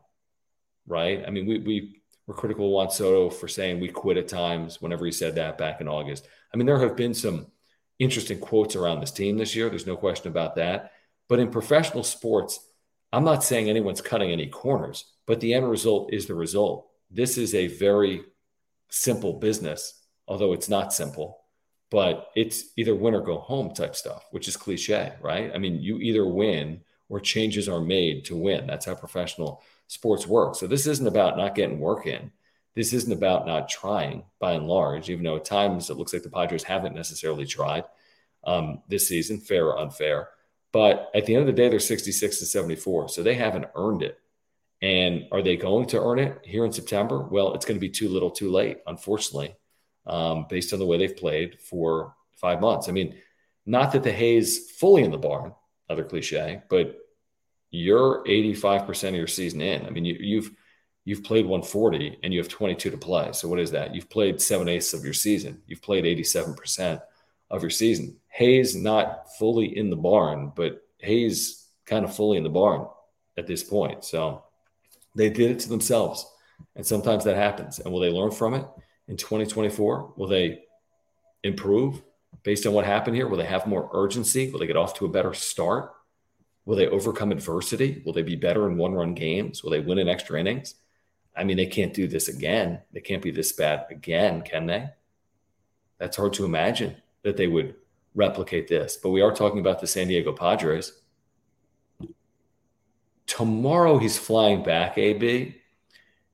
right? I mean we, we were critical of Juan Soto for saying we quit at times whenever he said that back in August. I mean, there have been some interesting quotes around this team this year. There's no question about that. But in professional sports, I'm not saying anyone's cutting any corners, but the end result is the result. This is a very simple business, although it's not simple, but it's either win or go home type stuff, which is cliche, right? I mean, you either win or changes are made to win. That's how professional sports work. So this isn't about not getting work in. This isn't about not trying by and large, even though at times it looks like the Padres haven't necessarily tried um, this season, fair or unfair. But at the end of the day, they're 66 to 74. So they haven't earned it. And are they going to earn it here in September? Well, it's going to be too little, too late, unfortunately, um, based on the way they've played for five months. I mean, not that the hay's fully in the barn, other cliche, but you're 85% of your season in. I mean, you, you've you've played 140 and you have 22 to play. So what is that? You've played seven eighths of your season. You've played 87% of your season. Hayes not fully in the barn, but Hayes kind of fully in the barn at this point. So they did it to themselves. And sometimes that happens. And will they learn from it in 2024? Will they improve based on what happened here? Will they have more urgency? Will they get off to a better start? Will they overcome adversity? Will they be better in one run games? Will they win in extra innings? I mean, they can't do this again. They can't be this bad again, can they? That's hard to imagine that they would replicate this. But we are talking about the San Diego Padres. Tomorrow he's flying back, AB.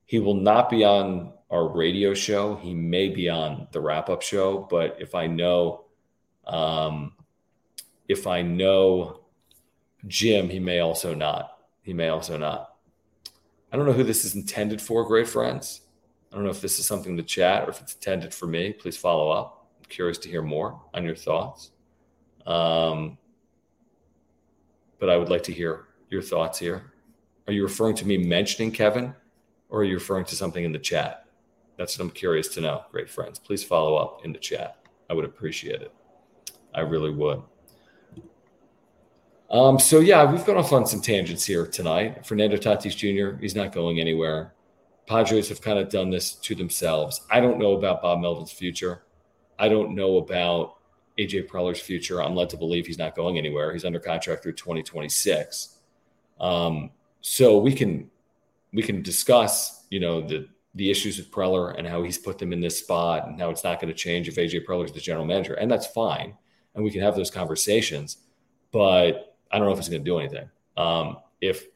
He will not be on our radio show. He may be on the wrap up show. But if I know, um, if I know Jim, he may also not. He may also not. I don't know who this is intended for, great friends. I don't know if this is something to chat or if it's intended for me. Please follow up. I'm curious to hear more on your thoughts. Um, but I would like to hear your thoughts here? Are you referring to me mentioning Kevin or are you referring to something in the chat? That's what I'm curious to know. Great friends. Please follow up in the chat. I would appreciate it. I really would. Um, so yeah, we've gone off on some tangents here tonight. Fernando Tatis Jr. He's not going anywhere. Padres have kind of done this to themselves. I don't know about Bob Melvin's future. I don't know about AJ Preller's future. I'm led to believe he's not going anywhere. He's under contract through 2026. Um, so we can we can discuss, you know, the the issues with Preller and how he's put them in this spot and how it's not going to change if AJ Preller is the general manager, and that's fine, and we can have those conversations. But I don't know if it's going to do anything. Um, if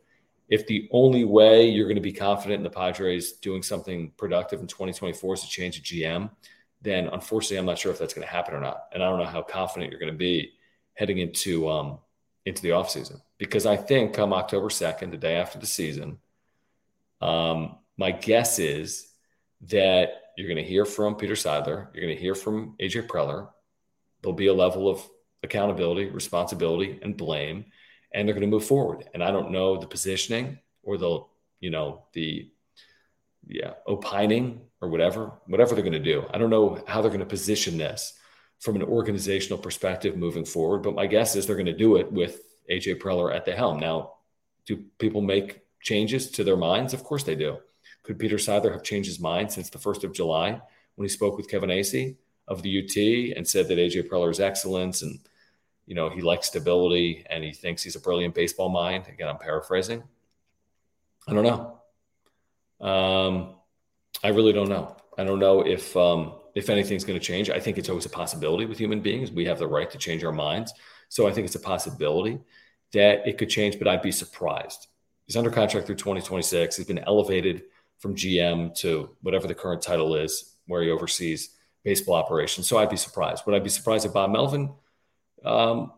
if the only way you're going to be confident in the Padres doing something productive in 2024 is to change a GM, then unfortunately, I'm not sure if that's going to happen or not. And I don't know how confident you're going to be heading into um, into the offseason. Because I think come October 2nd, the day after the season, um, my guess is that you're going to hear from Peter Seidler, you're going to hear from AJ Preller. There'll be a level of accountability, responsibility, and blame, and they're going to move forward. And I don't know the positioning or the, you know, the, yeah, opining or whatever, whatever they're going to do. I don't know how they're going to position this from an organizational perspective moving forward, but my guess is they're going to do it with AJ Preller at the helm. Now, do people make changes to their minds? Of course they do. Could Peter Seidler have changed his mind since the 1st of July when he spoke with Kevin Acee? Of the UT and said that AJ Preller is excellence and you know he likes stability and he thinks he's a brilliant baseball mind. Again, I'm paraphrasing. I don't know. Um, I really don't know. I don't know if um, if anything's going to change. I think it's always a possibility with human beings. We have the right to change our minds. So I think it's a possibility that it could change, but I'd be surprised. He's under contract through 2026. He's been elevated from GM to whatever the current title is, where he oversees baseball operation. So I'd be surprised. Would I be surprised if Bob Melvin um,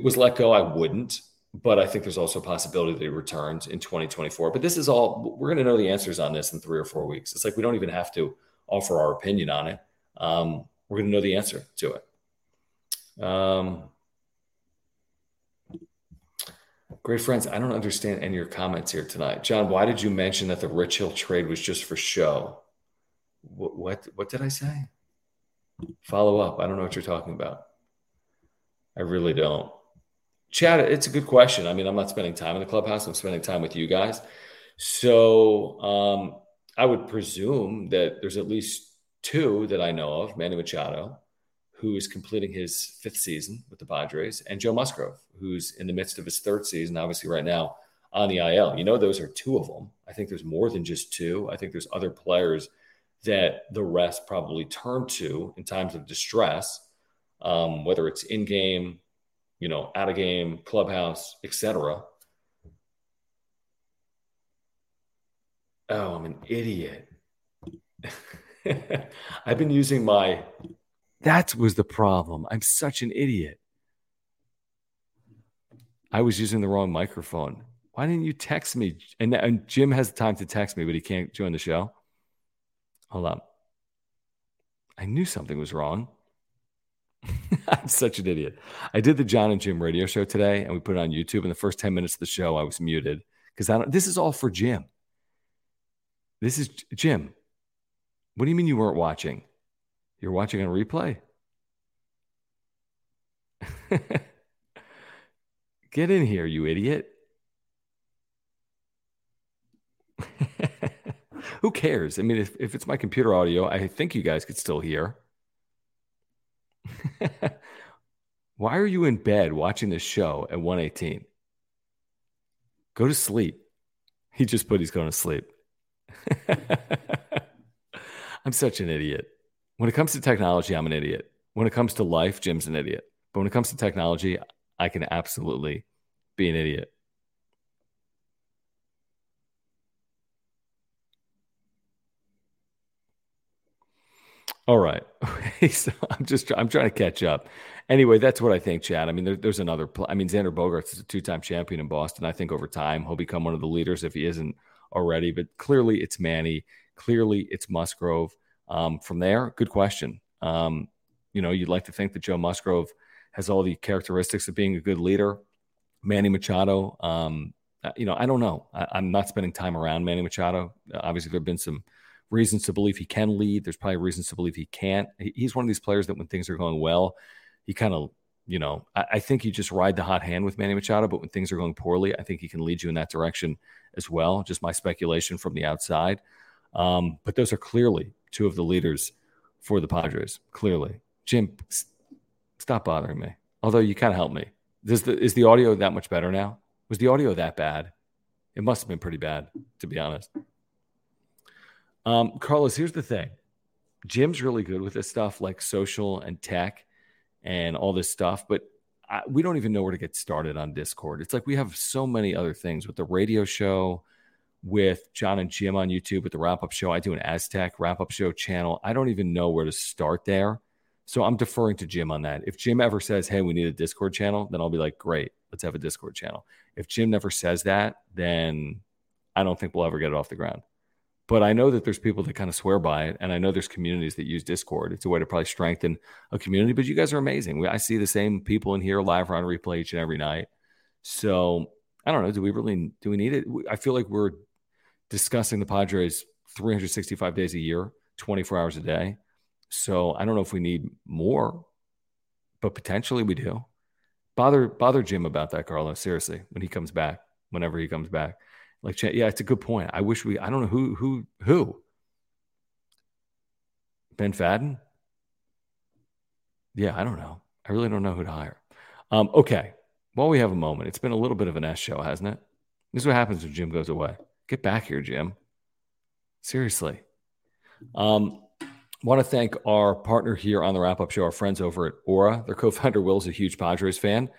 was let go? I wouldn't. But I think there's also a possibility that he returns in 2024. But this is all, we're going to know the answers on this in three or four weeks. It's like we don't even have to offer our opinion on it. Um, we're going to know the answer to it. Um, Great friends, I don't understand any of your comments here tonight. John, why did you mention that the Rich Hill trade was just for show? What what, what did I say? Follow up. I don't know what you're talking about. I really don't. Chad, it's a good question. I mean, I'm not spending time in the clubhouse. I'm spending time with you guys. So um, I would presume that there's at least two that I know of Manny Machado, who is completing his fifth season with the Padres, and Joe Musgrove, who's in the midst of his third season, obviously, right now on the IL. You know, those are two of them. I think there's more than just two. I think there's other players that the rest probably turn to in times of distress, um, whether it's in game, you know, out of game, clubhouse, etc. Oh, I'm an idiot. I've been using my. That was the problem. I'm such an idiot. I was using the wrong microphone. Why didn't you text me? And, and Jim has time to text me, but he can't join the show. Hold on. I knew something was wrong. I'm such an idiot. I did the John and Jim radio show today, and we put it on YouTube. In the first 10 minutes of the show, I was muted because I don't. This is all for Jim. This is Jim. What do you mean you weren't watching? You're watching on replay? Get in here, you idiot. Who cares? I mean, if, if it's my computer audio, I think you guys could still hear. Why are you in bed watching this show at 118? Go to sleep. He just put he's going to sleep. I'm such an idiot. When it comes to technology, I'm an idiot. When it comes to life, Jim's an idiot. But when it comes to technology, I can absolutely be an idiot. All right. so I'm just I'm trying to catch up. Anyway, that's what I think, Chad. I mean, there, there's another. Pl- I mean, Xander Bogaerts is a two-time champion in Boston. I think over time he'll become one of the leaders if he isn't already. But clearly, it's Manny. Clearly, it's Musgrove. Um, from there, good question. Um, you know, you'd like to think that Joe Musgrove has all the characteristics of being a good leader. Manny Machado, um, uh, you know, I don't know. I, am not spending time around Manny Machado. Uh, obviously, there have been some reasons to believe he can lead. There's probably reasons to believe he can't. He's one of these players that when things are going well, he kind of, you know, I, I, think you just ride the hot hand with Manny Machado. But when things are going poorly, I think he can lead you in that direction as well. Just my speculation from the outside. Um, but those are clearly two of the leaders for the Padres. Clearly, Jim, stop bothering me. Although you kind of helped me. Does the, is the audio that much better now? Was the audio that bad? It must have been pretty bad, to be honest. Um, Carlos, here's the thing. Jim's really good with this stuff, like social and tech and all this stuff, but I, we don't even know where to get started on Discord. It's like we have so many other things with the radio show, with John and Jim on YouTube, with the wrap up show. I do an Aztec wrap up show channel. I don't even know where to start there. So I'm deferring to Jim on that. If Jim ever says, Hey, we need a Discord channel, then I'll be like, Great, let's have a Discord channel. If Jim never says that, then I don't think we'll ever get it off the ground. But I know that there's people that kind of swear by it. And I know there's communities that use Discord. It's a way to probably strengthen a community. But you guys are amazing. I see the same people in here live or on replay each and every night. So I don't know. Do we really do we need it? I feel like we're discussing the Padres 365 days a year, 24 hours a day. So I don't know if we need more, but potentially we do. Bother bother Jim about that, Carlos. Seriously, when he comes back, whenever he comes back, like yeah, it's a good point. I wish we. I don't know who who who. Ben Fadden. Yeah, I don't know. I really don't know who to hire. Um, okay. While we have a moment, it's been a little bit of an S show, hasn't it? This is what happens when Jim goes away. Get back here, Jim. Seriously. Um, want to thank our partner here on the wrap up show, our friends over at Ora. Their co founder, Will, is a huge Padres fan.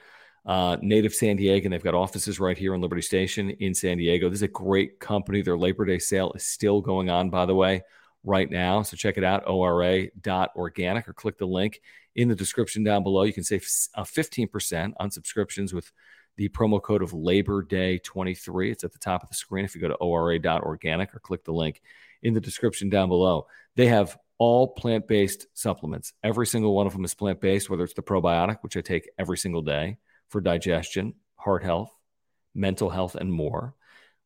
Uh, native San Diego, and they've got offices right here in Liberty Station in San Diego. This is a great company. Their Labor Day sale is still going on, by the way, right now. So check it out, ora.organic, or click the link in the description down below. You can save 15% uh, on subscriptions with the promo code of Labor Day 23. It's at the top of the screen if you go to ora.organic or click the link in the description down below. They have all plant based supplements. Every single one of them is plant based, whether it's the probiotic, which I take every single day for digestion, heart health, mental health, and more.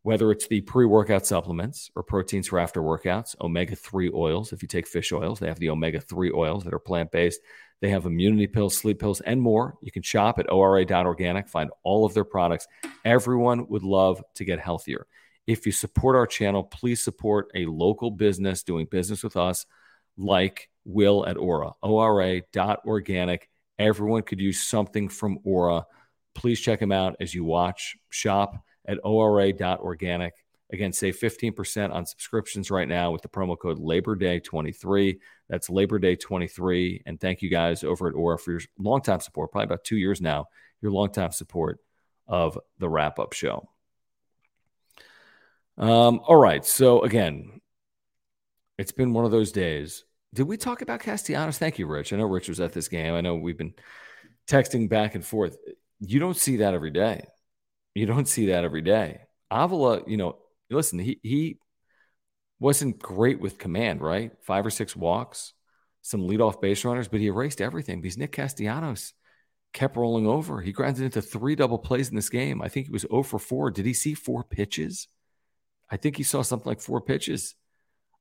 Whether it's the pre workout supplements or proteins for after workouts, omega 3 oils. If you take fish oils, they have the omega 3 oils that are plant based. They have immunity pills, sleep pills, and more. You can shop at ora.organic, find all of their products. Everyone would love to get healthier. If you support our channel, please support a local business doing business with us like Will at Ora, ora.organic. Everyone could use something from Ora. Please check them out as you watch, shop at ora.organic. Again, save 15% on subscriptions right now with the promo code Labor Day 23. That's Labor Day 23. And thank you guys over at Ora for your longtime support, probably about two years now, your longtime support of the wrap up show. Um, all right. So, again, it's been one of those days. Did we talk about Castellanos? Thank you, Rich. I know Rich was at this game. I know we've been texting back and forth. You don't see that every day. You don't see that every day. Avila, you know, listen, he he wasn't great with command, right? Five or six walks, some leadoff base runners, but he erased everything because Nick Castellanos kept rolling over. He grounded into three double plays in this game. I think he was 0 for 4. Did he see four pitches? I think he saw something like four pitches.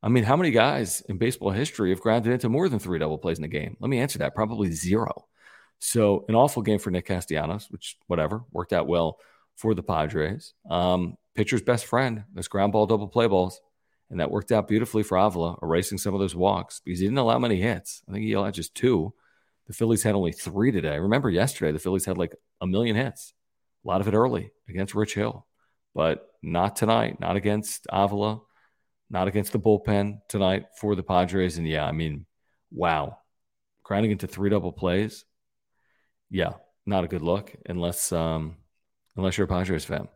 I mean, how many guys in baseball history have grounded into more than three double plays in a game? Let me answer that. Probably zero. So, an awful game for Nick Castellanos, which, whatever, worked out well for the Padres. Um, pitcher's best friend, those ground ball double play balls. And that worked out beautifully for Avila, erasing some of those walks because he didn't allow many hits. I think he allowed just two. The Phillies had only three today. Remember yesterday, the Phillies had like a million hits, a lot of it early against Rich Hill, but not tonight, not against Avila not against the bullpen tonight for the Padres. And yeah, I mean, wow, grinding into three double plays. Yeah, not a good look unless um, unless you're a Padres fan.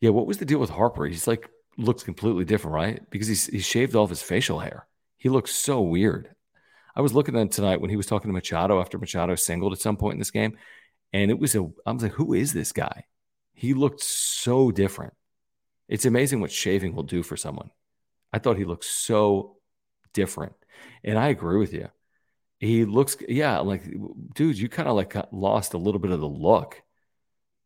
Yeah, what was the deal with Harper? He's like looks completely different, right? Because he's he shaved off his facial hair. He looks so weird. I was looking at him tonight when he was talking to Machado after Machado singled at some point in this game, and it was a I was like, who is this guy? He looked so different. It's amazing what shaving will do for someone. I thought he looked so different. And I agree with you. He looks, yeah, like, dude, you kind of like lost a little bit of the look.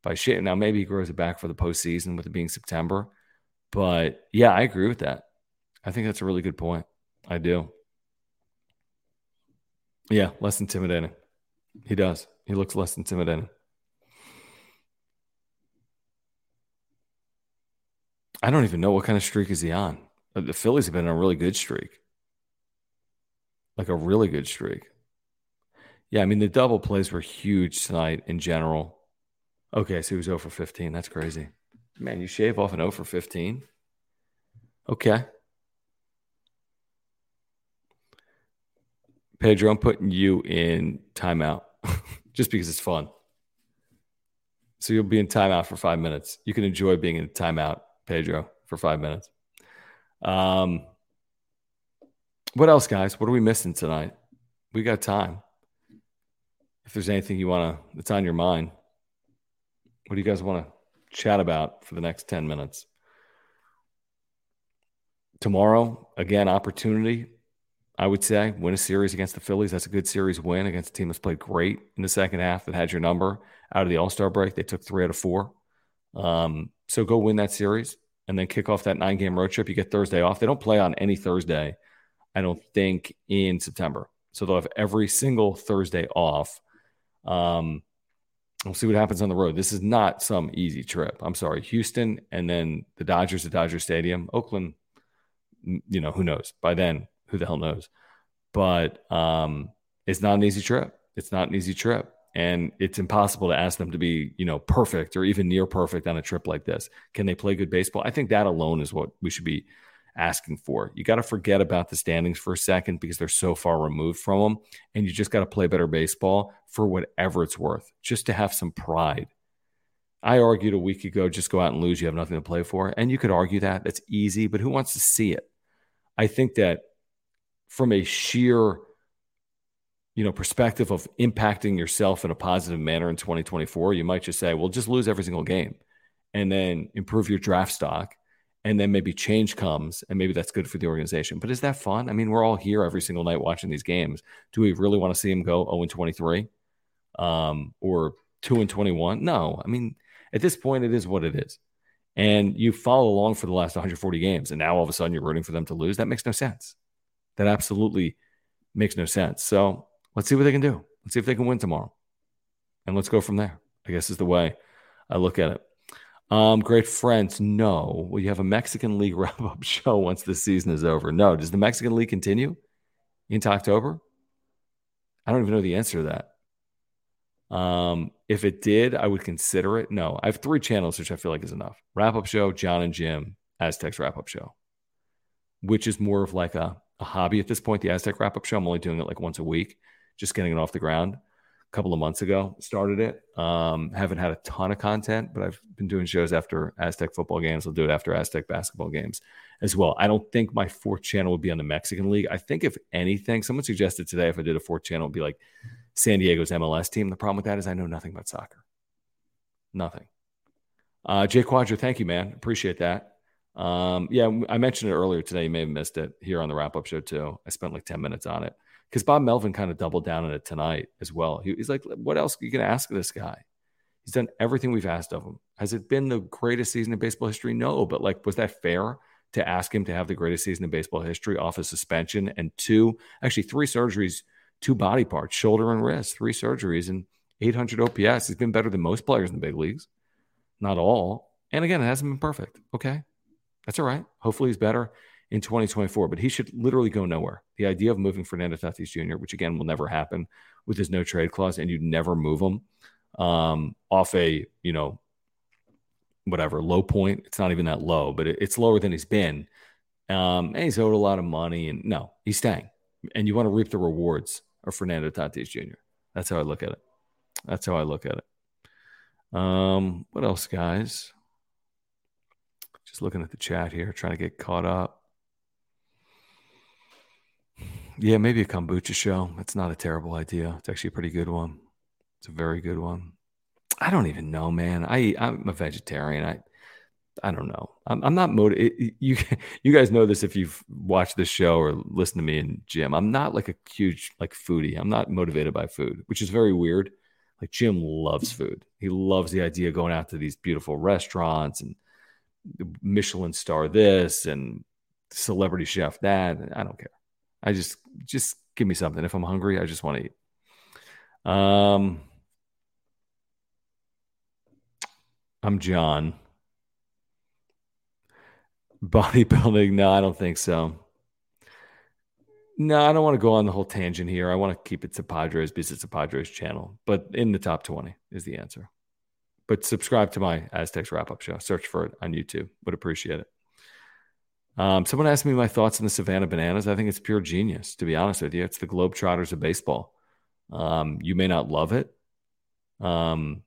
by shit. Now maybe he grows it back for the postseason with it being September. But yeah, I agree with that. I think that's a really good point. I do. Yeah, less intimidating. He does. He looks less intimidating. I don't even know what kind of streak is he on. Uh, the Phillies have been on a really good streak. Like a really good streak. Yeah, I mean the double plays were huge tonight in general. Okay, so he was 0 for 15. That's crazy. Man, you shave off an 0 for 15? Okay. Pedro, I'm putting you in timeout just because it's fun. So you'll be in timeout for five minutes. You can enjoy being in timeout, Pedro, for five minutes. Um, what else, guys? What are we missing tonight? We got time. If there's anything you want to, that's on your mind, what do you guys want to chat about for the next 10 minutes? Tomorrow, again, opportunity. I would say win a series against the Phillies. That's a good series win against a team that's played great in the second half that had your number out of the All Star break. They took three out of four. Um, so go win that series and then kick off that nine game road trip. You get Thursday off. They don't play on any Thursday, I don't think, in September. So they'll have every single Thursday off. Um, we'll see what happens on the road. This is not some easy trip. I'm sorry. Houston and then the Dodgers at Dodger Stadium. Oakland, you know, who knows? By then, who the hell knows? But um, it's not an easy trip. It's not an easy trip. And it's impossible to ask them to be, you know, perfect or even near perfect on a trip like this. Can they play good baseball? I think that alone is what we should be asking for. You got to forget about the standings for a second because they're so far removed from them. And you just got to play better baseball for whatever it's worth, just to have some pride. I argued a week ago just go out and lose. You have nothing to play for. And you could argue that. That's easy, but who wants to see it? I think that from a sheer you know perspective of impacting yourself in a positive manner in 2024 you might just say well just lose every single game and then improve your draft stock and then maybe change comes and maybe that's good for the organization. But is that fun? I mean, we're all here every single night watching these games. Do we really want to see them go 0 and 23 um, or 2 and 21? No. I mean, at this point, it is what it is. And you follow along for the last 140 games, and now all of a sudden you're rooting for them to lose. That makes no sense. That absolutely makes no sense. So let's see what they can do. Let's see if they can win tomorrow. And let's go from there. I guess is the way I look at it. Um, great friends. No. Will you have a Mexican League wrap up show once the season is over? No. Does the Mexican League continue into October? I don't even know the answer to that. Um, if it did, I would consider it. No, I have three channels, which I feel like is enough. Wrap up show, John and Jim, Aztecs wrap up show, which is more of like a, a hobby at this point. The Aztec wrap up show, I'm only doing it like once a week, just getting it off the ground a couple of months ago started it. Um, haven't had a ton of content but i've been doing shows after aztec football games. I'll do it after aztec basketball games as well. I don't think my fourth channel would be on the mexican league. I think if anything someone suggested today if i did a fourth channel it would be like san diego's mls team. The problem with that is i know nothing about soccer. Nothing. Uh, jay quadra thank you man. Appreciate that. Um, yeah i mentioned it earlier today. You may have missed it here on the wrap-up show too. I spent like 10 minutes on it because Bob Melvin kind of doubled down on it tonight as well. He, he's like, what else are you going to ask of this guy? He's done everything we've asked of him. Has it been the greatest season in baseball history? No, but like, was that fair to ask him to have the greatest season in baseball history off a suspension and two, actually three surgeries, two body parts, shoulder and wrist, three surgeries and 800 OPS? He's been better than most players in the big leagues. Not all. And again, it hasn't been perfect. Okay. That's all right. Hopefully he's better in 2024, but he should literally go nowhere. The idea of moving Fernando Tatis Jr., which again will never happen with his no trade clause, and you'd never move him um, off a, you know, whatever low point. It's not even that low, but it, it's lower than he's been. Um, and he's owed a lot of money, and no, he's staying. And you want to reap the rewards of Fernando Tatis Jr. That's how I look at it. That's how I look at it. Um, what else, guys? Just looking at the chat here, trying to get caught up. Yeah, maybe a kombucha show. It's not a terrible idea. It's actually a pretty good one. It's a very good one. I don't even know, man. I I'm a vegetarian. I I don't know. I'm, I'm not motivated. You you guys know this if you've watched this show or listened to me and Jim. I'm not like a huge like foodie. I'm not motivated by food, which is very weird. Like Jim loves food. He loves the idea of going out to these beautiful restaurants and Michelin star this and celebrity chef that. I don't care. I just just give me something. If I'm hungry, I just want to eat. Um, I'm John. Bodybuilding? No, I don't think so. No, I don't want to go on the whole tangent here. I want to keep it to Padres because it's a Padres channel. But in the top 20 is the answer. But subscribe to my Aztecs wrap up show. Search for it on YouTube. Would appreciate it. Um, someone asked me my thoughts on the Savannah Bananas. I think it's pure genius, to be honest with you. It's the Globetrotters of baseball. Um, you may not love it, um,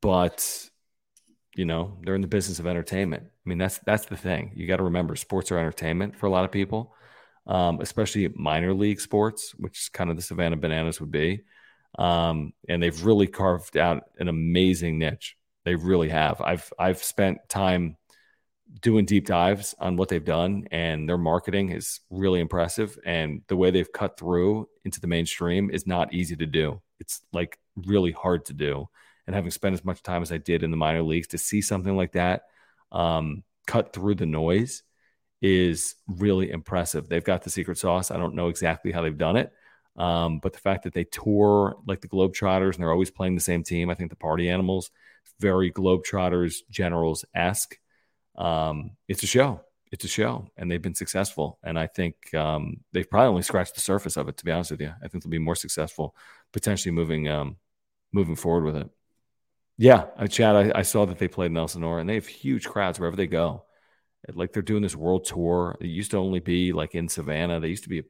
but you know they're in the business of entertainment. I mean, that's that's the thing. You got to remember, sports are entertainment for a lot of people, um, especially minor league sports, which kind of the Savannah Bananas would be. Um, and they've really carved out an amazing niche. They really have. I've I've spent time doing deep dives on what they've done, and their marketing is really impressive. And the way they've cut through into the mainstream is not easy to do. It's like really hard to do. And having spent as much time as I did in the minor leagues to see something like that um, cut through the noise is really impressive. They've got the secret sauce. I don't know exactly how they've done it. Um, but the fact that they tour like the Globetrotters and they're always playing the same team, I think the Party Animals, very Globetrotters, Generals esque um, it's a show. It's a show, and they've been successful. And I think um, they've probably only scratched the surface of it. To be honest with you, I think they'll be more successful, potentially moving um, moving forward with it. Yeah, I Chad, I, I saw that they played in Elsinore, and they have huge crowds wherever they go. Like they're doing this world tour. It used to only be like in Savannah. They used to be a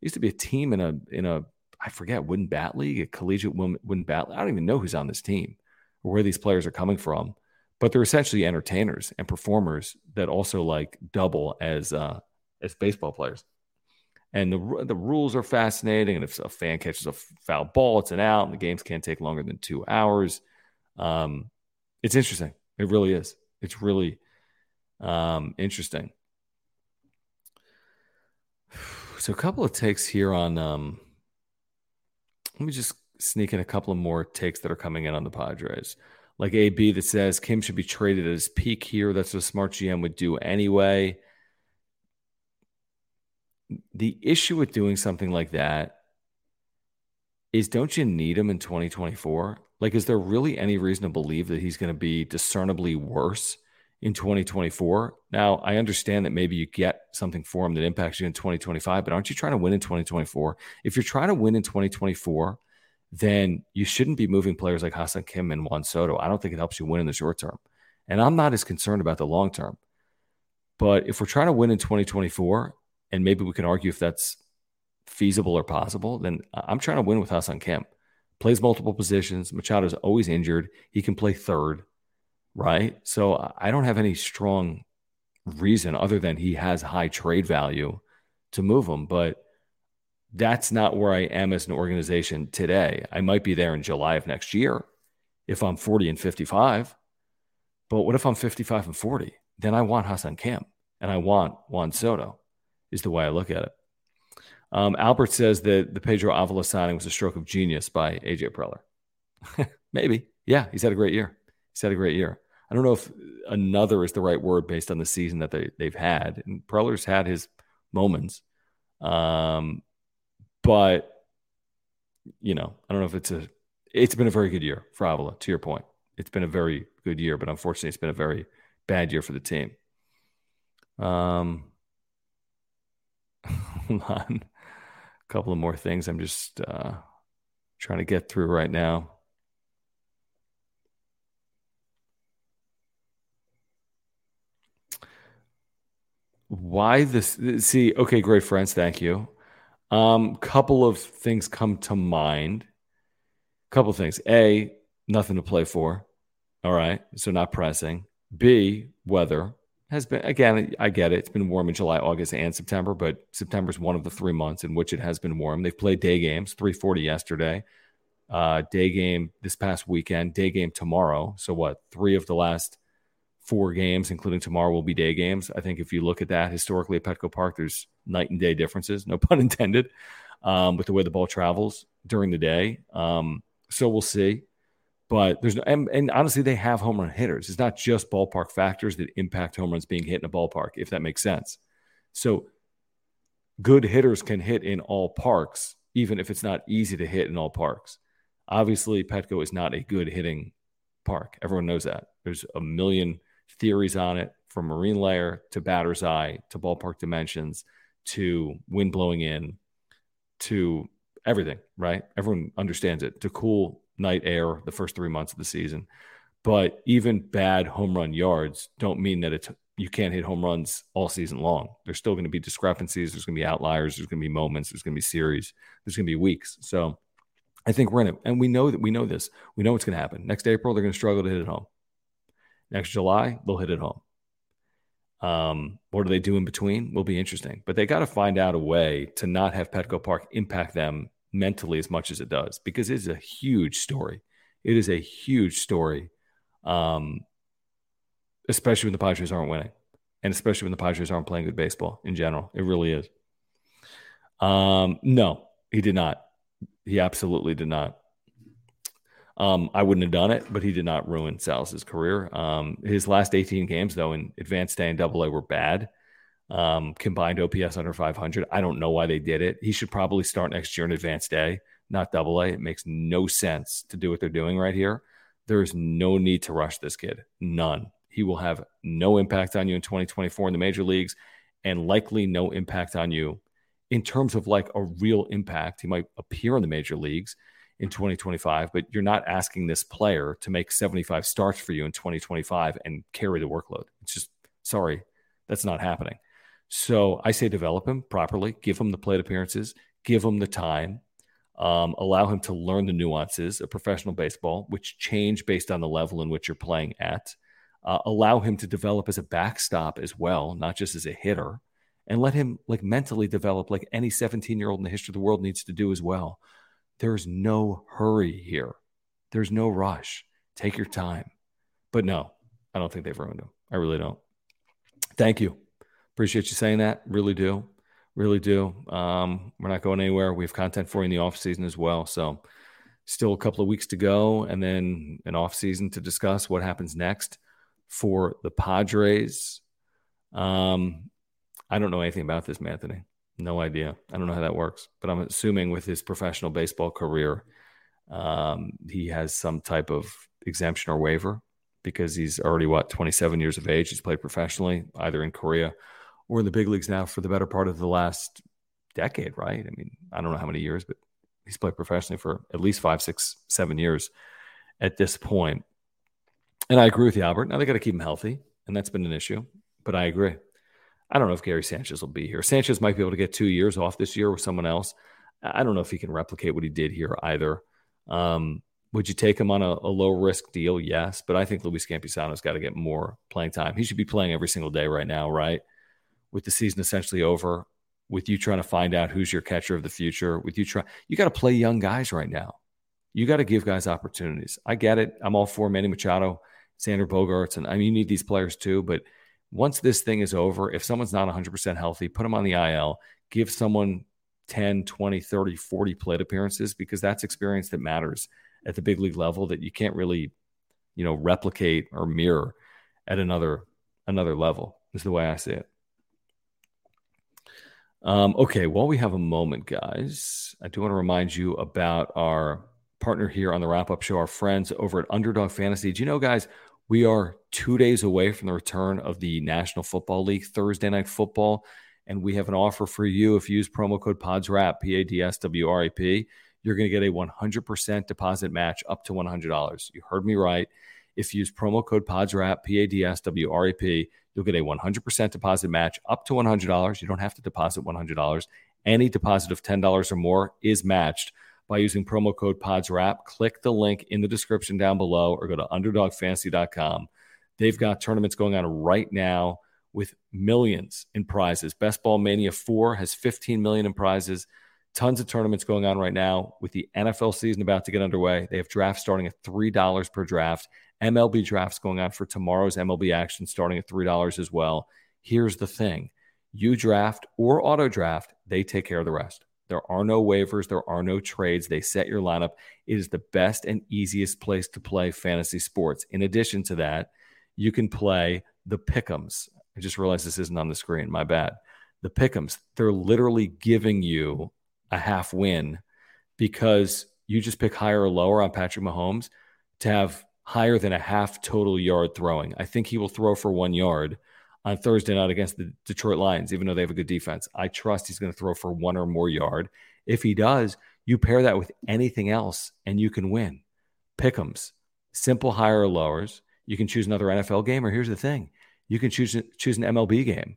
used to be a team in a in a I forget wooden bat league, a collegiate wooden bat. I don't even know who's on this team or where these players are coming from but they're essentially entertainers and performers that also like double as uh, as baseball players. And the the rules are fascinating. And if a fan catches a foul ball, it's an out, and the games can't take longer than two hours. Um, it's interesting. It really is. It's really um, interesting. So a couple of takes here on. Um, let me just sneak in a couple of more takes that are coming in on the Padres like AB that says Kim should be traded at his peak here. That's what a smart GM would do anyway. The issue with doing something like that is don't you need him in 2024? Like, is there really any reason to believe that he's going to be discernibly worse in 2024? Now, I understand that maybe you get something for him that impacts you in 2025, but aren't you trying to win in 2024? If you're trying to win in 2024, then you shouldn't be moving players like Ha-Seong Kim and Juan Soto. I don't think it helps you win in the short term. And I'm not as concerned about the long term. But if we're trying to win in 2024, and maybe we can argue if that's feasible or possible, then I'm trying to win with Ha-Seong Kim. Plays multiple positions. Machado's always injured. He can play third, right? So I don't have any strong reason other than he has high trade value to move him. But that's not where I am as an organization today. I might be there in July of next year if I'm 40 and 55. But what if I'm 55 and 40? Then I want Ha-Seong Kim and I want Juan Soto, is the way I look at it. Um, Albert says that the Pedro Avila signing was a stroke of genius by AJ Preller. Maybe. Yeah, he's had a great year. He's had a great year. I don't know if another is the right word based on the season that they, they've had. And Preller's had his moments. Um, but you know, I don't know if it's a. It's been a very good year for Avila. To your point, it's been a very good year, but unfortunately, it's been a very bad year for the team. Um, hold on, a couple of more things. I'm just uh, trying to get through right now. Why this? See, okay, great friends. Thank you. Um, couple of things come to mind. Couple things. A, nothing to play for. All right, so not pressing. B, weather has been again. I get it. It's been warm in July, August, and September, but September is one of the three months in which it has been warm. They've played day games, 340 yesterday, uh, day game this past weekend, day game tomorrow. So what? Three of the last four games, including tomorrow, will be day games. I think if you look at that historically at Petco Park, there's night and day differences, no pun intended, um, with the way the ball travels during the day. Um, so we'll see. But there's no, and, and, honestly, they have home run hitters. It's not just ballpark factors that impact home runs being hit in a ballpark, if that makes sense. So good hitters can hit in all parks, even if it's not easy to hit in all parks. Obviously, Petco is not a good hitting park. Everyone knows that. There's a million theories on it from marine layer to batter's eye to ballpark dimensions to wind blowing in to everything, right? Everyone understands it to cool night air the first three months of the season. But even bad home run yards don't mean that it's you can't hit home runs all season long. There's still going to be discrepancies. There's going to be outliers. There's going to be moments. There's going to be series. There's going to be weeks. So I think we're in it, and we know that we know this. We know what's going to happen. Next April, they're going to struggle to hit it home. Next July, they'll hit it home. Um, what do they do in between? Will be interesting, but they got to find out a way to not have Petco Park impact them mentally as much as it does because it's a huge story. It is a huge story, um, especially when the Padres aren't winning, and especially when the Padres aren't playing good baseball in general. It really is. Um, no, he did not. He absolutely did not. Um, I wouldn't have done it, but he did not ruin Salas's career. Um, his last 18 games, though, in advanced A and double A were bad. Um, combined OPS under 500. I don't know why they did it. He should probably start next year in advanced A, not double A. It makes no sense to do what they're doing right here. There is no need to rush this kid. None. He will have no impact on you in 2024 in the major leagues and likely no impact on you in terms of like a real impact. He might appear in the major leagues in 2025, but you're not asking this player to make 75 starts for you in 2025 and carry the workload. It's just, sorry, that's not happening. So I say develop him properly, give him the plate appearances, give him the time, um, allow him to learn the nuances of professional baseball, which change based on the level in which you're playing at. Uh, allow him to develop as a backstop as well, not just as a hitter, and let him like mentally develop like any 17 year old in the history of the world needs to do as well. There's no hurry here. There's no rush. Take your time. But no, I don't think they've ruined him. I really don't. Thank you. Appreciate you saying that. Really do. Really do. Um, we're not going anywhere. We have content for you in the off season as well. So still a couple of weeks to go and then an off season to discuss what happens next for the Padres. Um, I don't know anything about this, Anthony. No idea. I don't know how that works, but I'm assuming with his professional baseball career, um, he has some type of exemption or waiver because he's already what 27 years of age. He's played professionally either in Korea or in the big leagues now for the better part of the last decade. Right? I mean, I don't know how many years, but he's played professionally for at least five, six, seven years at this point. And I agree with you, Albert. Now they got to keep him healthy, and that's been an issue. But I agree. I don't know if Gary Sanchez will be here. Sanchez might be able to get two years off this year with someone else. I don't know if he can replicate what he did here either. Um, would you take him on a, a, low risk deal? Yes, but I think Luis Campusano's got to get more playing time. He should be playing every single day right now, right? With the season essentially over, with you trying to find out who's your catcher of the future, with you trying, you got to play young guys right now. You got to give guys opportunities. I get it. I'm all for Manny Machado, Xander Bogaerts, and I mean you need these players too, but – once this thing is over, if someone's not 100% healthy, put them on the IL, give someone 10, 20, 30, 40 plate appearances because that's experience that matters at the big league level that you can't really, you know, replicate or mirror at another another level. Is the way I see it. Um, okay, while we have a moment, guys, I do want to remind you about our partner here on the wrap up show, our friends over at Underdog Fantasy. Do you know, guys, we are two days away from the return of the National Football League Thursday night football. And we have an offer for you. If you use promo code PADSWRAP, P A D S W R A P, you're going to get a 100% deposit match up to $100. You heard me right. If you use promo code PADSWRAP, P A D S W R A P, you'll get a 100% deposit match up to $100. You don't have to deposit $100. Any deposit of $10 or more is matched by using promo code PADSWRAP. Click the link in the description down below or go to underdogfantasy.com. They've got tournaments going on right now with millions in prizes. Best Ball Mania 4 has 15 million in prizes. Tons of tournaments going on right now with the NFL season about to get underway. They have drafts starting at $3 per draft. MLB drafts going on for tomorrow's MLB action starting at $3 as well. Here's the thing you draft or auto draft, they take care of the rest. There are no waivers, there are no trades. They set your lineup. It is the best and easiest place to play fantasy sports. In addition to that, you can play the pickums. I just realized this isn't on the screen. My bad. The pickums, they're literally giving you a half win because you just pick higher or lower on Patrick Mahomes to have higher than a half total yard throwing. I think he will throw for one yard on Thursday night against the Detroit Lions, even though they have a good defense. I trust he's going to throw for one or more yard. If he does, you pair that with anything else and you can win. Pick'ems, simple higher or lowers. You can choose another NFL game, or here's the thing you can choose, choose an MLB game.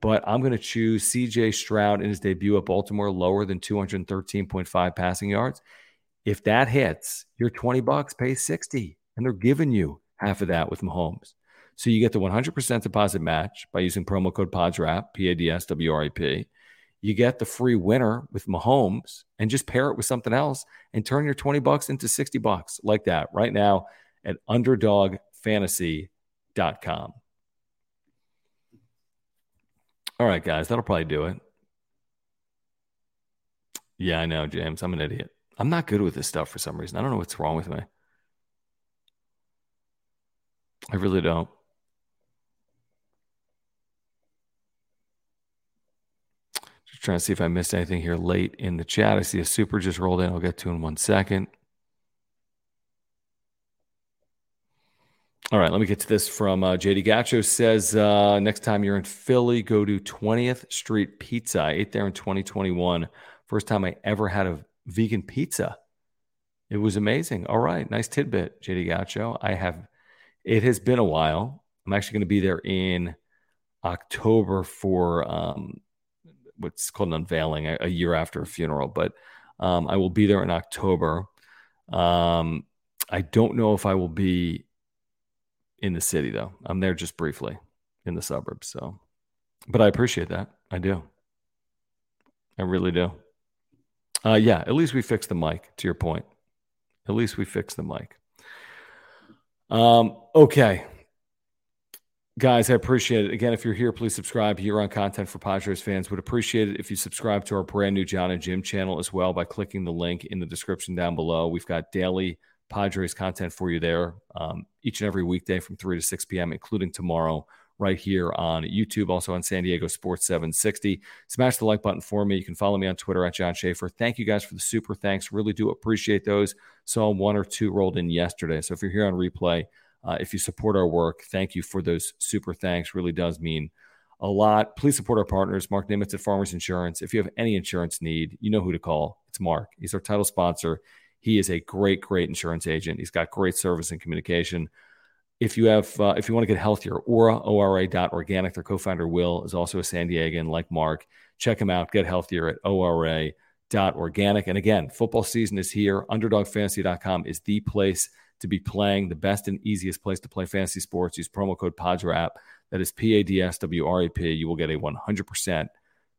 But I'm going to choose CJ Stroud in his debut at Baltimore lower than 213.5 passing yards. If that hits, your 20 bucks pays 60, and they're giving you half of that with Mahomes. So you get the 100% deposit match by using promo code PADSWRAP, P A D S W R A P. You get the free winner with Mahomes and just pair it with something else and turn your 20 bucks into 60 bucks like that right now at underdogfantasy.com. All right, guys, that'll probably do it. Yeah, I know, James. I'm an idiot. I'm not good with this stuff for some reason. I don't know what's wrong with me. I really don't. Just trying to see if I missed anything here late in the chat. I see a super just rolled in. I'll get to in one second. All right, let me get to this from uh, JD Gacho says uh, next time you're in Philly, go to 20th Street Pizza. I ate there in 2021. First time I ever had a vegan pizza. It was amazing. All right, nice tidbit, JD Gacho. I have. It has been a while. I'm actually going to be there in October for um, what's called an unveiling, a, a, year after a funeral. But um, I will be there in October. Um, I don't know if I will be in the city though. I'm there just briefly in the suburbs. So, but I appreciate that. I do. I really do. Uh, yeah, at least we fixed the mic. To your point, at least we fixed the mic. Um, okay, guys, I appreciate it. Again, if you're here, please subscribe here on Content for Padres fans. Would appreciate it if you subscribe to our brand new John and Jim channel as well by clicking the link in the description down below. We've got daily Padres content for you there um, each and every weekday from 3 to 6 p.m., including tomorrow right here on YouTube, also on San Diego Sports 760. Smash the like button for me. You can follow me on Twitter at John Schaefer. Thank you guys for the super thanks. Really do appreciate those. Saw one or two rolled in yesterday. So if you're here on replay, uh, if you support our work, thank you for those super thanks. Really does mean a lot. Please support our partners, Mark Nimitz at Farmers Insurance. If you have any insurance need, you know who to call. It's Mark. He's our title sponsor. He is a great, great insurance agent. He's got great service and communication. If you have, uh, if you want to get healthier, Ora, ORA organic. Their co-founder Will is also a San Diegan, like Mark. Check him out. Get healthier at ORA organic. And again, football season is here. UnderdogFantasy.com is the place to be playing, the best and easiest place to play fantasy sports. Use promo code PADSWRAP. That is P A D S W R A P. You will get a 100%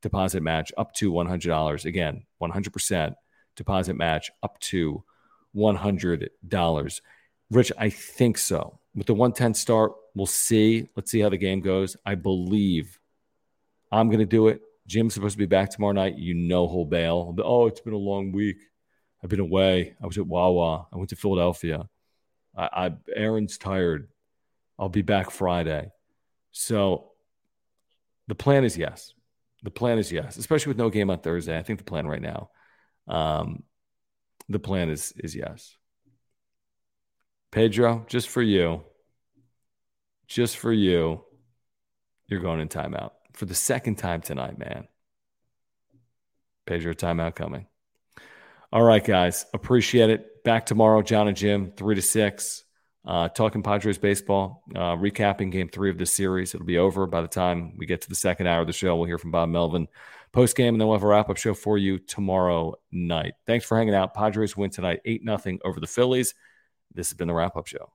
deposit match up to $100. Again, 100% deposit match up to $100. Rich, I think so. With the 110 start, we'll see. Let's see how the game goes. I believe I'm going to do it. Jim's supposed to be back tomorrow night. You know he'll bail. Oh, it's been a long week. I've been away. I was at Wawa. I went to Philadelphia. I, I Aaron's tired. I'll be back Friday. So the plan is yes. The plan is yes, especially with no game on Thursday. I think the plan right now um, the plan is is yes. Pedro, just for you, just for you, you're going in timeout for the second time tonight, man. Pedro, timeout coming. All right, guys, appreciate it. Back tomorrow, John and Jim, three to six. Uh, talking Padres baseball, uh, recapping game three of this series. It'll be over by the time we get to the second hour of the show. We'll hear from Bob Melvin post game, and then we'll have a wrap up show for you tomorrow night. Thanks for hanging out. Padres win tonight, 8 0 over the Phillies. This has been the wrap up show.